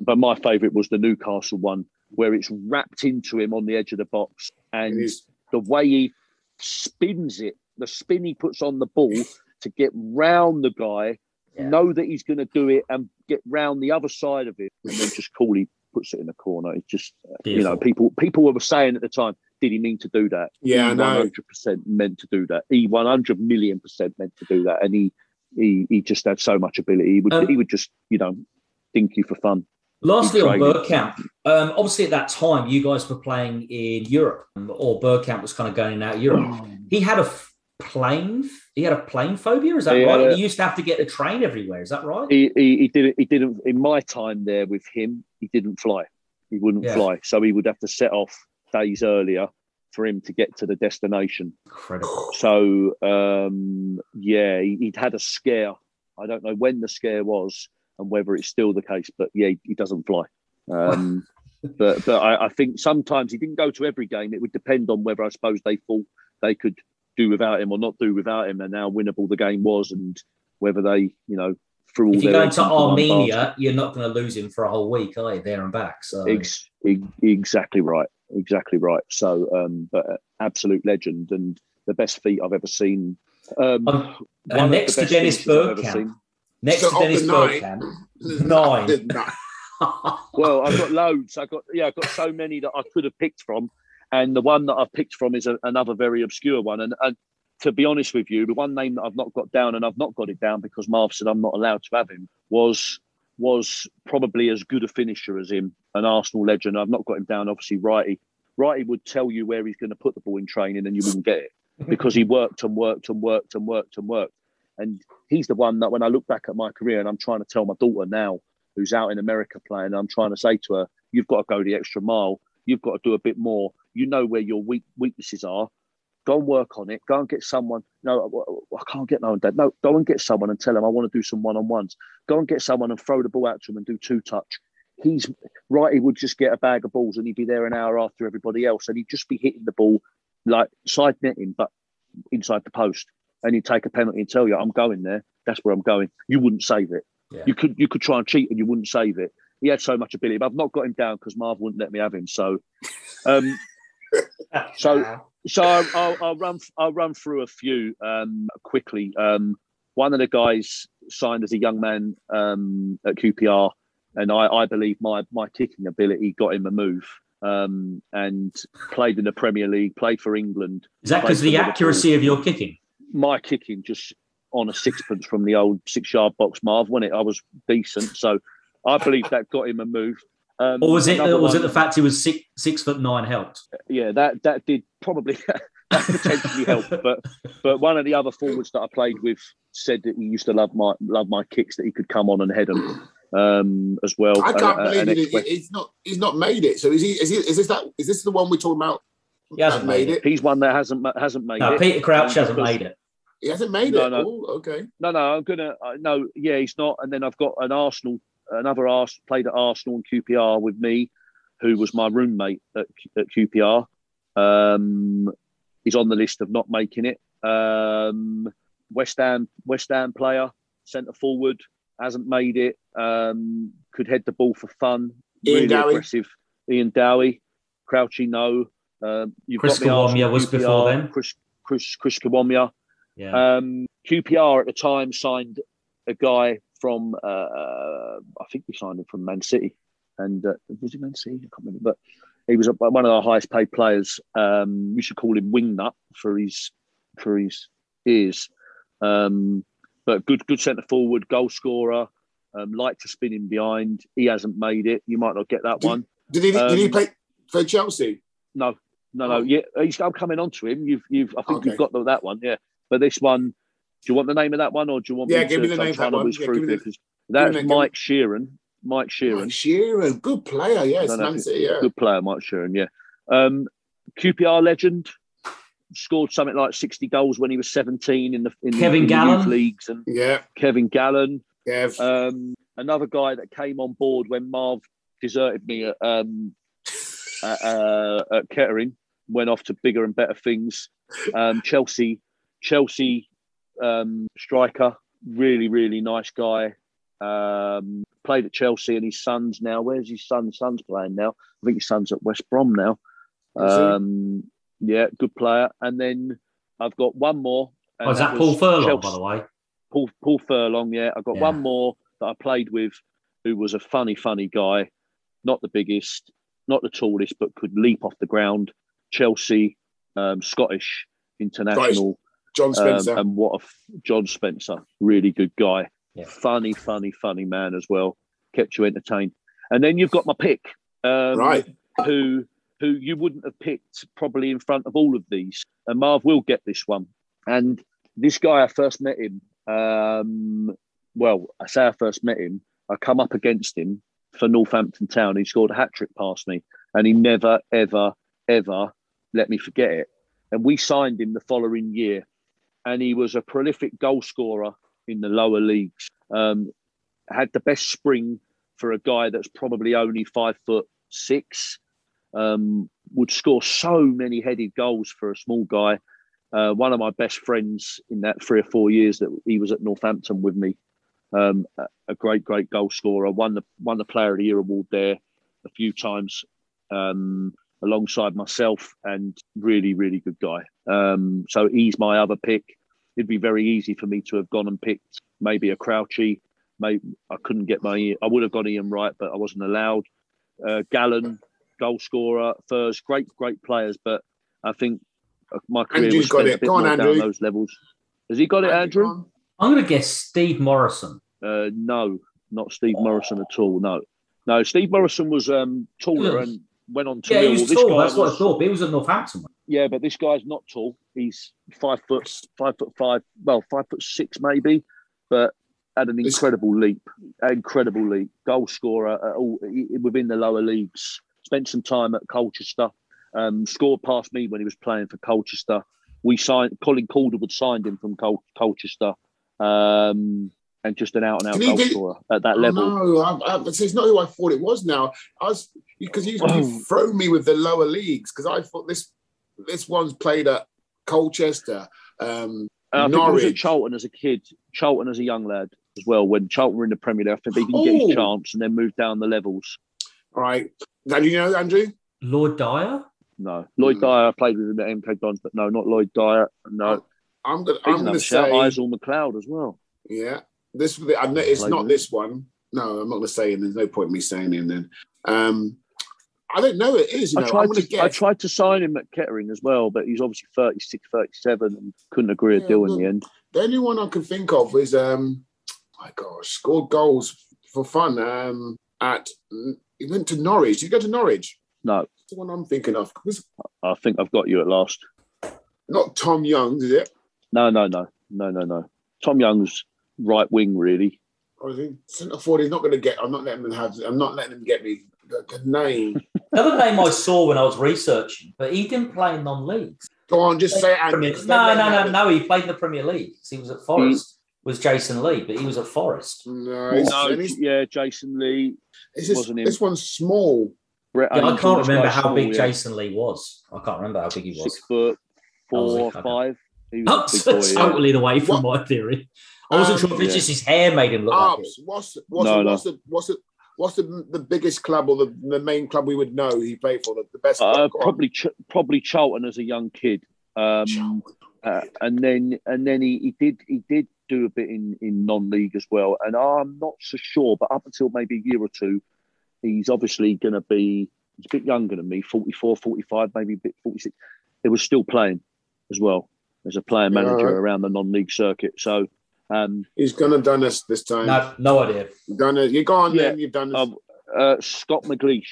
Speaker 3: but my favourite was the Newcastle one, where it's wrapped into him on the edge of the box, and the way he spins it, the spin he puts on the ball to get round the guy, yeah. know that he's going to do it, and get round the other side of it, and then just coolly puts it in the corner. It's just, Beautiful. you know, people people were saying at the time, did he mean to do that?
Speaker 1: Yeah, one
Speaker 3: hundred percent meant to do that. He one hundred million percent meant to do that, and he he he just had so much ability. He would um, he would just you know think you for fun.
Speaker 2: Lastly, on Bergkamp, um, obviously at that time you guys were playing in Europe, or Bergkamp was kind of going out Europe. he had a plane. He had a plane phobia. Is that he right? A, he used to have to get the train everywhere. Is that right?
Speaker 3: He, he, he didn't. He didn't. In my time there with him, he didn't fly. He wouldn't yeah. fly, so he would have to set off days earlier for him to get to the destination.
Speaker 2: Incredible.
Speaker 3: So um, yeah, he, would had a scare. I don't know when the scare was and whether it's still the case, but yeah, he, he doesn't fly. Um, but but I, I, think sometimes he didn't go to every game. It would depend on whether I suppose they thought they could do without him or not do without him, and how winnable the game was, and whether they you know through.
Speaker 2: If you're going to Armenia, you're not going to lose him for a whole week, are you? There and back. So
Speaker 3: Ex- exactly right, exactly right. So, um, but absolute legend and the best feat I've ever seen. Um,
Speaker 2: um and next to Dennis Bergkamp. Next so to Dennis Bergkamp, nine. nine.
Speaker 3: well, I've got loads. I've got yeah, I've got so many that I could have picked from, and the one that I've picked from is a, another very obscure one. And, and to be honest with you, the one name that I've not got down, and I've not got it down because Marv said I'm not allowed to have him, was was probably as good a finisher as him, an Arsenal legend. I've not got him down. Obviously, Wrighty. Wrighty would tell you where he's going to put the ball in training, and you wouldn't get it because he worked and worked and worked and worked and worked. And he's the one that when I look back at my career, and I'm trying to tell my daughter now, who's out in America playing, I'm trying to say to her, "You've got to go the extra mile. You've got to do a bit more. You know where your weak weaknesses are." Go and work on it. Go and get someone. No, I can't get no one. Dad. No, go and get someone and tell them I want to do some one on ones. Go and get someone and throw the ball out to him and do two touch. He's right. He would just get a bag of balls and he'd be there an hour after everybody else, and he'd just be hitting the ball like side netting, but inside the post. And he'd take a penalty and tell you, "I'm going there. That's where I'm going." You wouldn't save it. Yeah. You could you could try and cheat and you wouldn't save it. He had so much ability, but I've not got him down because Marv wouldn't let me have him. So, um, so so I'll, I'll, I'll, run. I'll run through a few um, quickly. Um, one of the guys signed as a young man um, at QPR, and I, I, believe my my kicking ability got him a move. Um, and played in the Premier League, played for England.
Speaker 2: Is that because the accuracy of your kicking?
Speaker 3: My kicking just on a sixpence from the old six yard box, Marv, wasn't it? I was decent, so I believe that got him a move.
Speaker 2: Um, or was it was one, it the fact he was six six foot nine helped?
Speaker 3: Yeah, that that did probably that potentially help. But but one of the other forwards that I played with said that he used to love my love my kicks that he could come on and head them um, as well.
Speaker 1: I can't uh, believe it, he's not he's not made it. So is he is he is this that is this the one we're talking about?
Speaker 2: He hasn't made it. it.
Speaker 3: He's one that hasn't hasn't made no,
Speaker 2: it. Peter Crouch hasn't made it.
Speaker 1: He hasn't made no, it. No. Ooh, okay.
Speaker 3: No, no, I'm gonna uh, no. Yeah, he's not. And then I've got an Arsenal another Ars played at Arsenal and QPR with me, who was my roommate at, at QPR. Um, he's on the list of not making it. Um, West Ham, West Ham player, centre forward, hasn't made it. Um, could head the ball for fun.
Speaker 1: Ian really Dowie.
Speaker 3: aggressive. Ian Dowie, Crouchy, no. Um,
Speaker 2: you've Chris got Kiwomya was before then.
Speaker 3: Chris Chris Chris Kiwomya. Yeah. Um, QPR at the time signed a guy from uh, I think we signed him from Man City, and uh, was he Man City? I can't remember, but he was one of our highest paid players. Um, we should call him Wingnut for his for his ears. Um, but good good centre forward, goal scorer. Um, like to spin him behind. He hasn't made it. You might not get that
Speaker 1: did,
Speaker 3: one.
Speaker 1: Did he? did he um, play for Chelsea?
Speaker 3: No, no, no. Oh. Yeah, he's, I'm coming on to him. You've, you've. I think okay. you've got that one. Yeah, but this one, you want the name of that one, or do you want
Speaker 1: yeah,
Speaker 3: me
Speaker 1: give
Speaker 3: to,
Speaker 1: me the name of that one. Yeah,
Speaker 3: the, that's Mike Sheron. Mike Sheron.
Speaker 1: Mike Sheron, good player. Yes, Nancy, yeah.
Speaker 3: Good player, Mike Sheron. Yeah. Um, QPR legend. Scored something like 60 goals when he was 17 in the in
Speaker 2: Kevin
Speaker 3: the,
Speaker 2: Gallen.
Speaker 3: youth leagues and
Speaker 1: Yeah,
Speaker 3: Kevin Gallen.
Speaker 1: Kev.
Speaker 3: Um, another guy that came on board when Marv deserted me at, um, at, uh, at Kettering, went off to bigger and better things. Um, Chelsea, Chelsea um, striker, really, really nice guy. Um, played at Chelsea and his son's now. Where's his son? Son's playing now. I think his son's at West Brom now. Um, yeah, good player. And then I've got one more.
Speaker 2: Oh, is that
Speaker 3: was
Speaker 2: Paul Furlong,
Speaker 3: Chelsea-
Speaker 2: by the way?
Speaker 3: Paul, Paul Furlong, yeah. I've got
Speaker 2: Yeah.
Speaker 3: one more that I played with who was a funny, funny guy. Not the biggest, not the tallest, but could leap off the ground. Chelsea, um, Scottish international.
Speaker 1: John
Speaker 3: Um,
Speaker 1: Spencer.
Speaker 3: and what a f- John Spencer, really good guy.
Speaker 2: Yeah.
Speaker 3: Funny, funny, funny man as well. Kept you entertained. And then you've got my pick. Um,
Speaker 1: right.
Speaker 3: who who you wouldn't have picked probably in front of all of these. And Marv will get this one. And this guy, I first met him. Um, well, I say I first met him. I come up against him for Northampton Town. He scored a hat trick past me, and he never, ever, ever let me forget it. And we signed him the following year, and he was a prolific goal scorer in the lower leagues. Um, had the best spring for a guy that's probably only five foot six. Um, would score so many headed goals for a small guy. Uh, one of my best friends in that three or four years that he was at Northampton with me. Um, a, great, great goal scorer. Won the won the Player of the Year award there a few times um, alongside myself, and really, really good guy. Um, so he's my other pick. It'd be very easy for me to have gone and picked maybe a Crouchy. Maybe I couldn't get my. I would have got Ian Wright, but I wasn't allowed. Uh, Gallen, goal scorer, Furs, great, great players, but I think uh, my career
Speaker 1: Andrew's
Speaker 3: was
Speaker 1: got
Speaker 3: spent
Speaker 1: it.
Speaker 3: a bit
Speaker 1: Go on,
Speaker 3: more
Speaker 1: Andrew.
Speaker 3: down those levels. Has he got it, Andrew?
Speaker 2: I'm going to guess Steve Morison.
Speaker 3: Uh, no, not Steve Morison at all. No, no. Steve Morrison was um, taller and went on to
Speaker 2: Yeah, he
Speaker 3: Millwall.
Speaker 2: was
Speaker 3: This
Speaker 2: tall.
Speaker 3: guy
Speaker 2: That's what I thought. He was at Northampton.
Speaker 3: Yeah, but this guy's not tall. He's five foot, five foot five. Well, five foot six maybe, but had an
Speaker 1: This-
Speaker 3: incredible leap. Incredible leap. Goal scorer at all, within the lower leagues. Spent some time at Colchester. Um, scored past me when he was playing for Colchester. We signed Colin Calderwood signed him from Col- Colchester, um, and just an out and out goal
Speaker 1: get-
Speaker 3: scorer at that
Speaker 1: Oh,
Speaker 3: level.
Speaker 1: no, I, I, it's it's not who I thought it was. Now I was because you,
Speaker 3: Oh.
Speaker 1: you throw me with the lower leagues because I thought this this one's played at Colchester, um,
Speaker 3: And I think he was at
Speaker 1: Norwich.
Speaker 3: Charlton as a kid, Charlton as a young lad as well. When Charlton were in the Premier League, I think he didn't get his
Speaker 1: Oh.
Speaker 3: chance and then moved down the levels.
Speaker 1: All right, now do you know Andrew?
Speaker 2: Lord Dyer?
Speaker 3: No, Lloyd
Speaker 1: Hmm.
Speaker 3: Dyer. I played with him at MK Dons, but no, not Lloyd Dyer. No,
Speaker 1: I'm gonna
Speaker 3: he's
Speaker 1: I'm gonna
Speaker 3: shout.
Speaker 1: say
Speaker 3: Izale McLeod as well.
Speaker 1: yeah. This I know it's not this one. No, I'm not gonna say it. There's no point in me saying it. Then um, I don't know. It is. You know,
Speaker 3: I
Speaker 1: I'm
Speaker 3: tried
Speaker 1: gonna guess.
Speaker 3: I tried to sign him at Kettering as well, but he's obviously 36, 37 and couldn't agree a
Speaker 1: Yeah,
Speaker 3: deal in the end.
Speaker 1: The only one I can think of is um my gosh, scored goals for fun. Um at he went to Norwich. Did you go to Norwich?
Speaker 3: No,
Speaker 1: That's the one I'm thinking of.
Speaker 3: I think I've got you at last.
Speaker 1: not Tom Young, is it?
Speaker 3: No, no, no, no, no, no. Tom Young's right wing, really.
Speaker 1: I think he centre forward? He's not going to get. I'm not letting him have. I'm not letting him get me the, the name.
Speaker 2: Another name I saw when I was researching, but he didn't play in non-leagues.
Speaker 1: Go on, just say it.
Speaker 2: Premier- No, no, no, no. He played in the Premier League. He was at Forest.
Speaker 3: Hmm.
Speaker 2: Was Jason Lee, but he was at Forest.
Speaker 1: No, it's,
Speaker 3: No, yeah, Jason Lee.
Speaker 1: it's just-
Speaker 3: wasn't him.
Speaker 1: this one's small.
Speaker 3: Brett
Speaker 2: Yeah, I
Speaker 3: Angell,
Speaker 2: can't remember how
Speaker 3: small,
Speaker 2: big
Speaker 3: yeah.
Speaker 2: Jason Lee was. I can't remember how big he was.
Speaker 3: Six foot, four,
Speaker 2: okay.
Speaker 3: five. Was
Speaker 2: That's
Speaker 3: a big boy. yeah.
Speaker 2: totally away from my theory. I wasn't
Speaker 1: Um,
Speaker 2: sure if it's
Speaker 3: yeah.
Speaker 2: just his hair made him look like it.
Speaker 1: What's what's
Speaker 3: No,
Speaker 1: the,
Speaker 3: no.
Speaker 1: what's the what's the what's the, the biggest club or the, the main club we would know he played for? The, the best
Speaker 3: Uh,
Speaker 1: club? Go on.
Speaker 3: probably, Ch- probably Charlton as a young kid. Um, uh, and then and then he, he did he did do a bit in, in non-league as well. And I'm not so sure, but up until maybe a year or two, he's obviously going to be he's a bit younger than me, 44, 45, maybe a bit 46. He was still playing as well as a player manager
Speaker 1: Yeah.
Speaker 3: around the non-league circuit. So um,
Speaker 1: He's gonna done us this time.
Speaker 2: No, no idea.
Speaker 1: Done it. You go on
Speaker 3: Yeah.
Speaker 1: then. You've done this.
Speaker 3: um, uh, Scott McGleish.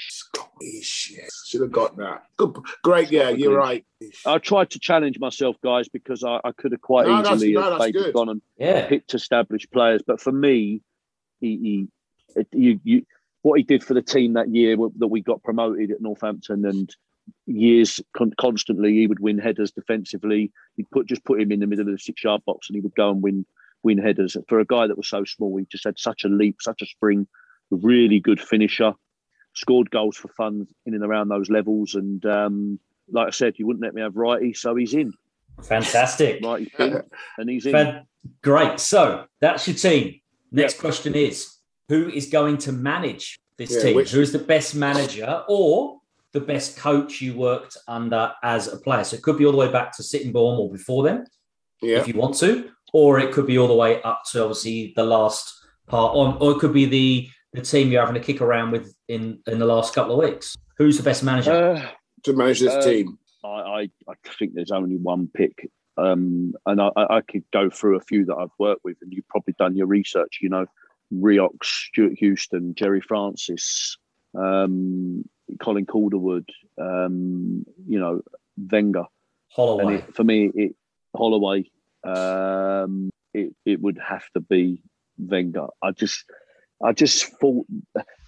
Speaker 1: Shit. Should have got that. Good. Great. Yeah,
Speaker 3: Scott
Speaker 1: you're right.
Speaker 3: I tried to challenge myself, guys, because I, I could have quite
Speaker 1: No,
Speaker 3: easily
Speaker 1: no,
Speaker 3: have
Speaker 1: that's good.
Speaker 3: gone and
Speaker 2: Yeah.
Speaker 3: picked established players. But for me, he, he it, you, you, what he did for the team that year that we got promoted at Northampton, and years con- constantly. He would win headers defensively. He'd put just put him in the middle of the six yard box, and he would go and win win headers. For a guy that was so small, he just had such a leap, such a spring. Really good finisher. Scored goals for fun in and around those levels, and um, like I said, you wouldn't let me have Wrighty, so he's in.
Speaker 2: Fantastic.
Speaker 3: Wrighty and he's in. Fan-
Speaker 2: great. So that's your team. Next yep. question is who is going to manage this yeah, team? Which... Who's the best manager or the best coach you worked under as a player? So it could be all the way back to Sittingbourne or before then, yeah. if you want to, or it could be all the way up to obviously the last part on, or it could be the the team you're having to kick around with in in the last couple of weeks. Who's the best manager uh,
Speaker 1: to manage this uh, team?
Speaker 3: I, I, I think there's only one pick, um, and I, I could go through a few that I've worked with, and you've probably done your research. You know, Rioch, Stewart Houston, Gerry Francis, um, Colin Calderwood, um, you know, Wenger.
Speaker 2: Holloway.
Speaker 3: It, for me, it Holloway. Um, it it would have to be Wenger. I just I just thought,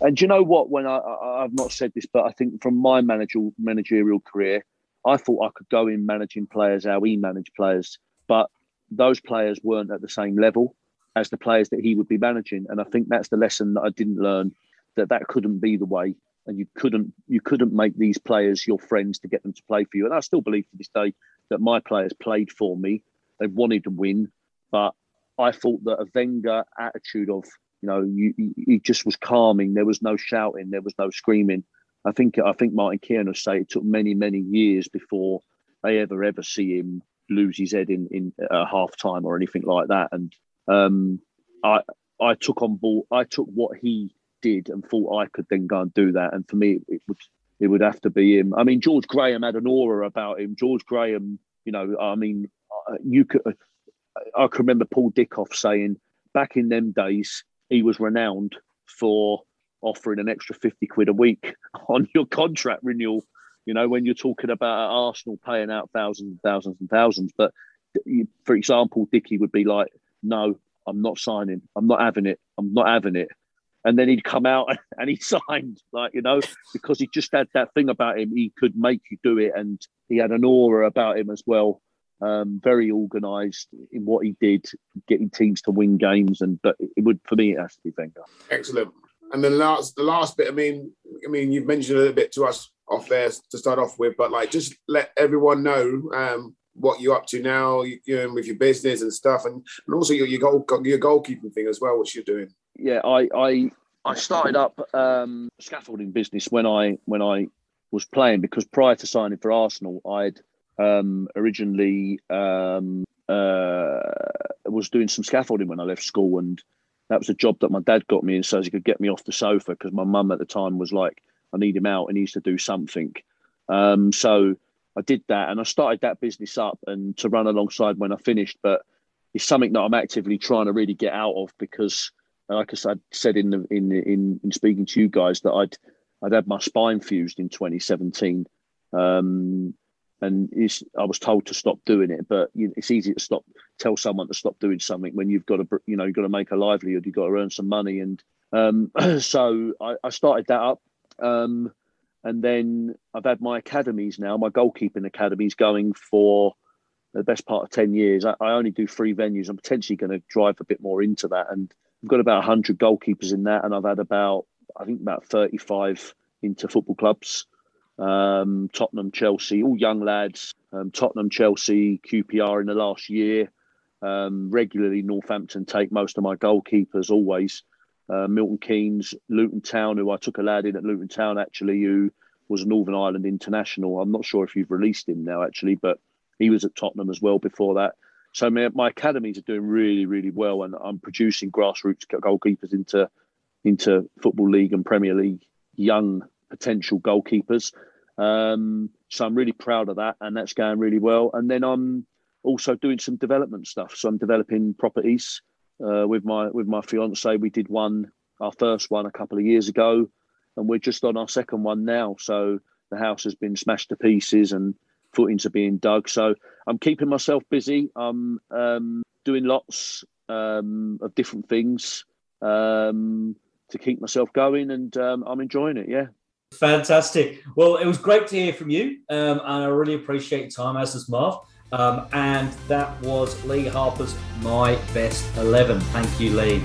Speaker 3: and you know what? When I, I have not said this, but I think from my managerial managerial career, I thought I could go in managing players how he managed players, but those players weren't at the same level as the players that he would be managing. And I think that's the lesson that I didn't learn that that couldn't be the way. And you couldn't you couldn't make these players your friends to get them to play for you. And I still believe to this day that my players played for me. They wanted to win, but I thought that a Wenger attitude of you know you, he just was calming. There was no shouting. There was no screaming. I think I think Martin Keown will say it took many many years before they ever ever see him lose his head in in a half time or anything like that. And um, I I took on board. I took what he did and thought I could then go and do that. And for me, it would it would have to be him. I mean, George Graham had an aura about him. George Graham, you know, I mean, uh, you could. I can remember Paul Dickov saying back in them days he was renowned for offering an extra 50 quid a week on your contract renewal. You know, when you're talking about Arsenal paying out thousands and thousands and thousands. But for example, Dicky would be like, no, I'm not signing. I'm not having it. I'm not having it. And then he'd come out and he signed, like, you know, because he just had that thing about him. He could make you do it. And he had an aura about him as well. Um, very organised in what he did, getting teams to win games. And but it would, for me, it has to be Wenger.
Speaker 1: Excellent. And then last, the last bit. I mean, I mean, you've mentioned a little bit to us off there to start off with, but like, just let everyone know um, what you're up to now, you, you know, with your business and stuff, and, and also your your goal your goalkeeping thing as well, what you're doing.
Speaker 3: Yeah, I I I started up um, scaffolding business when I when I was playing because prior to signing for Arsenal, I'd um, originally um, uh, was doing some scaffolding when I left school, and that was a job that my dad got me in so he could get me off the sofa because my mum at the time was like, "I need him out, and he needs to do something." Um, so I did that and I started that business up and to run alongside when I finished. But it's something that I'm actively trying to really get out of because, like I said in the, in, in in speaking to you guys, that I'd I'd had my spine fused in 2017, um, and I was told to stop doing it. But it's easy to stop tell someone to stop doing something when you've got to you know you've got to make a livelihood, you've got to earn some money, and um, so I, I, started that up. Um, and then I've had my academies now, my goalkeeping academies going for the best part of 10 years. I, I only do three venues. I'm potentially going to drive a bit more into that. And I've got about 100 goalkeepers in that. And I've had about, I think, about 35 into football clubs. Um, Tottenham, Chelsea, all young lads. Um, Tottenham, Chelsea, QPR in the last year. Um, regularly, Northampton take most of my goalkeepers always uh, Milton Keynes, Luton Town, who I took a lad in at Luton Town actually, who was a Northern Ireland international. I'm not sure if you've released him now actually, but he was at Tottenham as well before that. So my, my academies are doing really, really well, and I'm producing grassroots goalkeepers into into football league and Premier League young potential goalkeepers. Um, so I'm really proud of that, and that's going really well. And then I'm also doing some development stuff. So I'm developing properties uh, with my with my fiance. We did one, our first one, a couple of years ago, and we're just on our second one now. So the house has been smashed to pieces and footings are being dug. So I'm keeping myself busy. I'm um, doing lots um, of different things um, to keep myself going, and um, I'm enjoying it. Yeah.
Speaker 2: Fantastic. Well, it was great to hear from you, um, and I really appreciate time, as does Marv. Um, and that was Lee Harper's My Best 11. Thank you, Lee.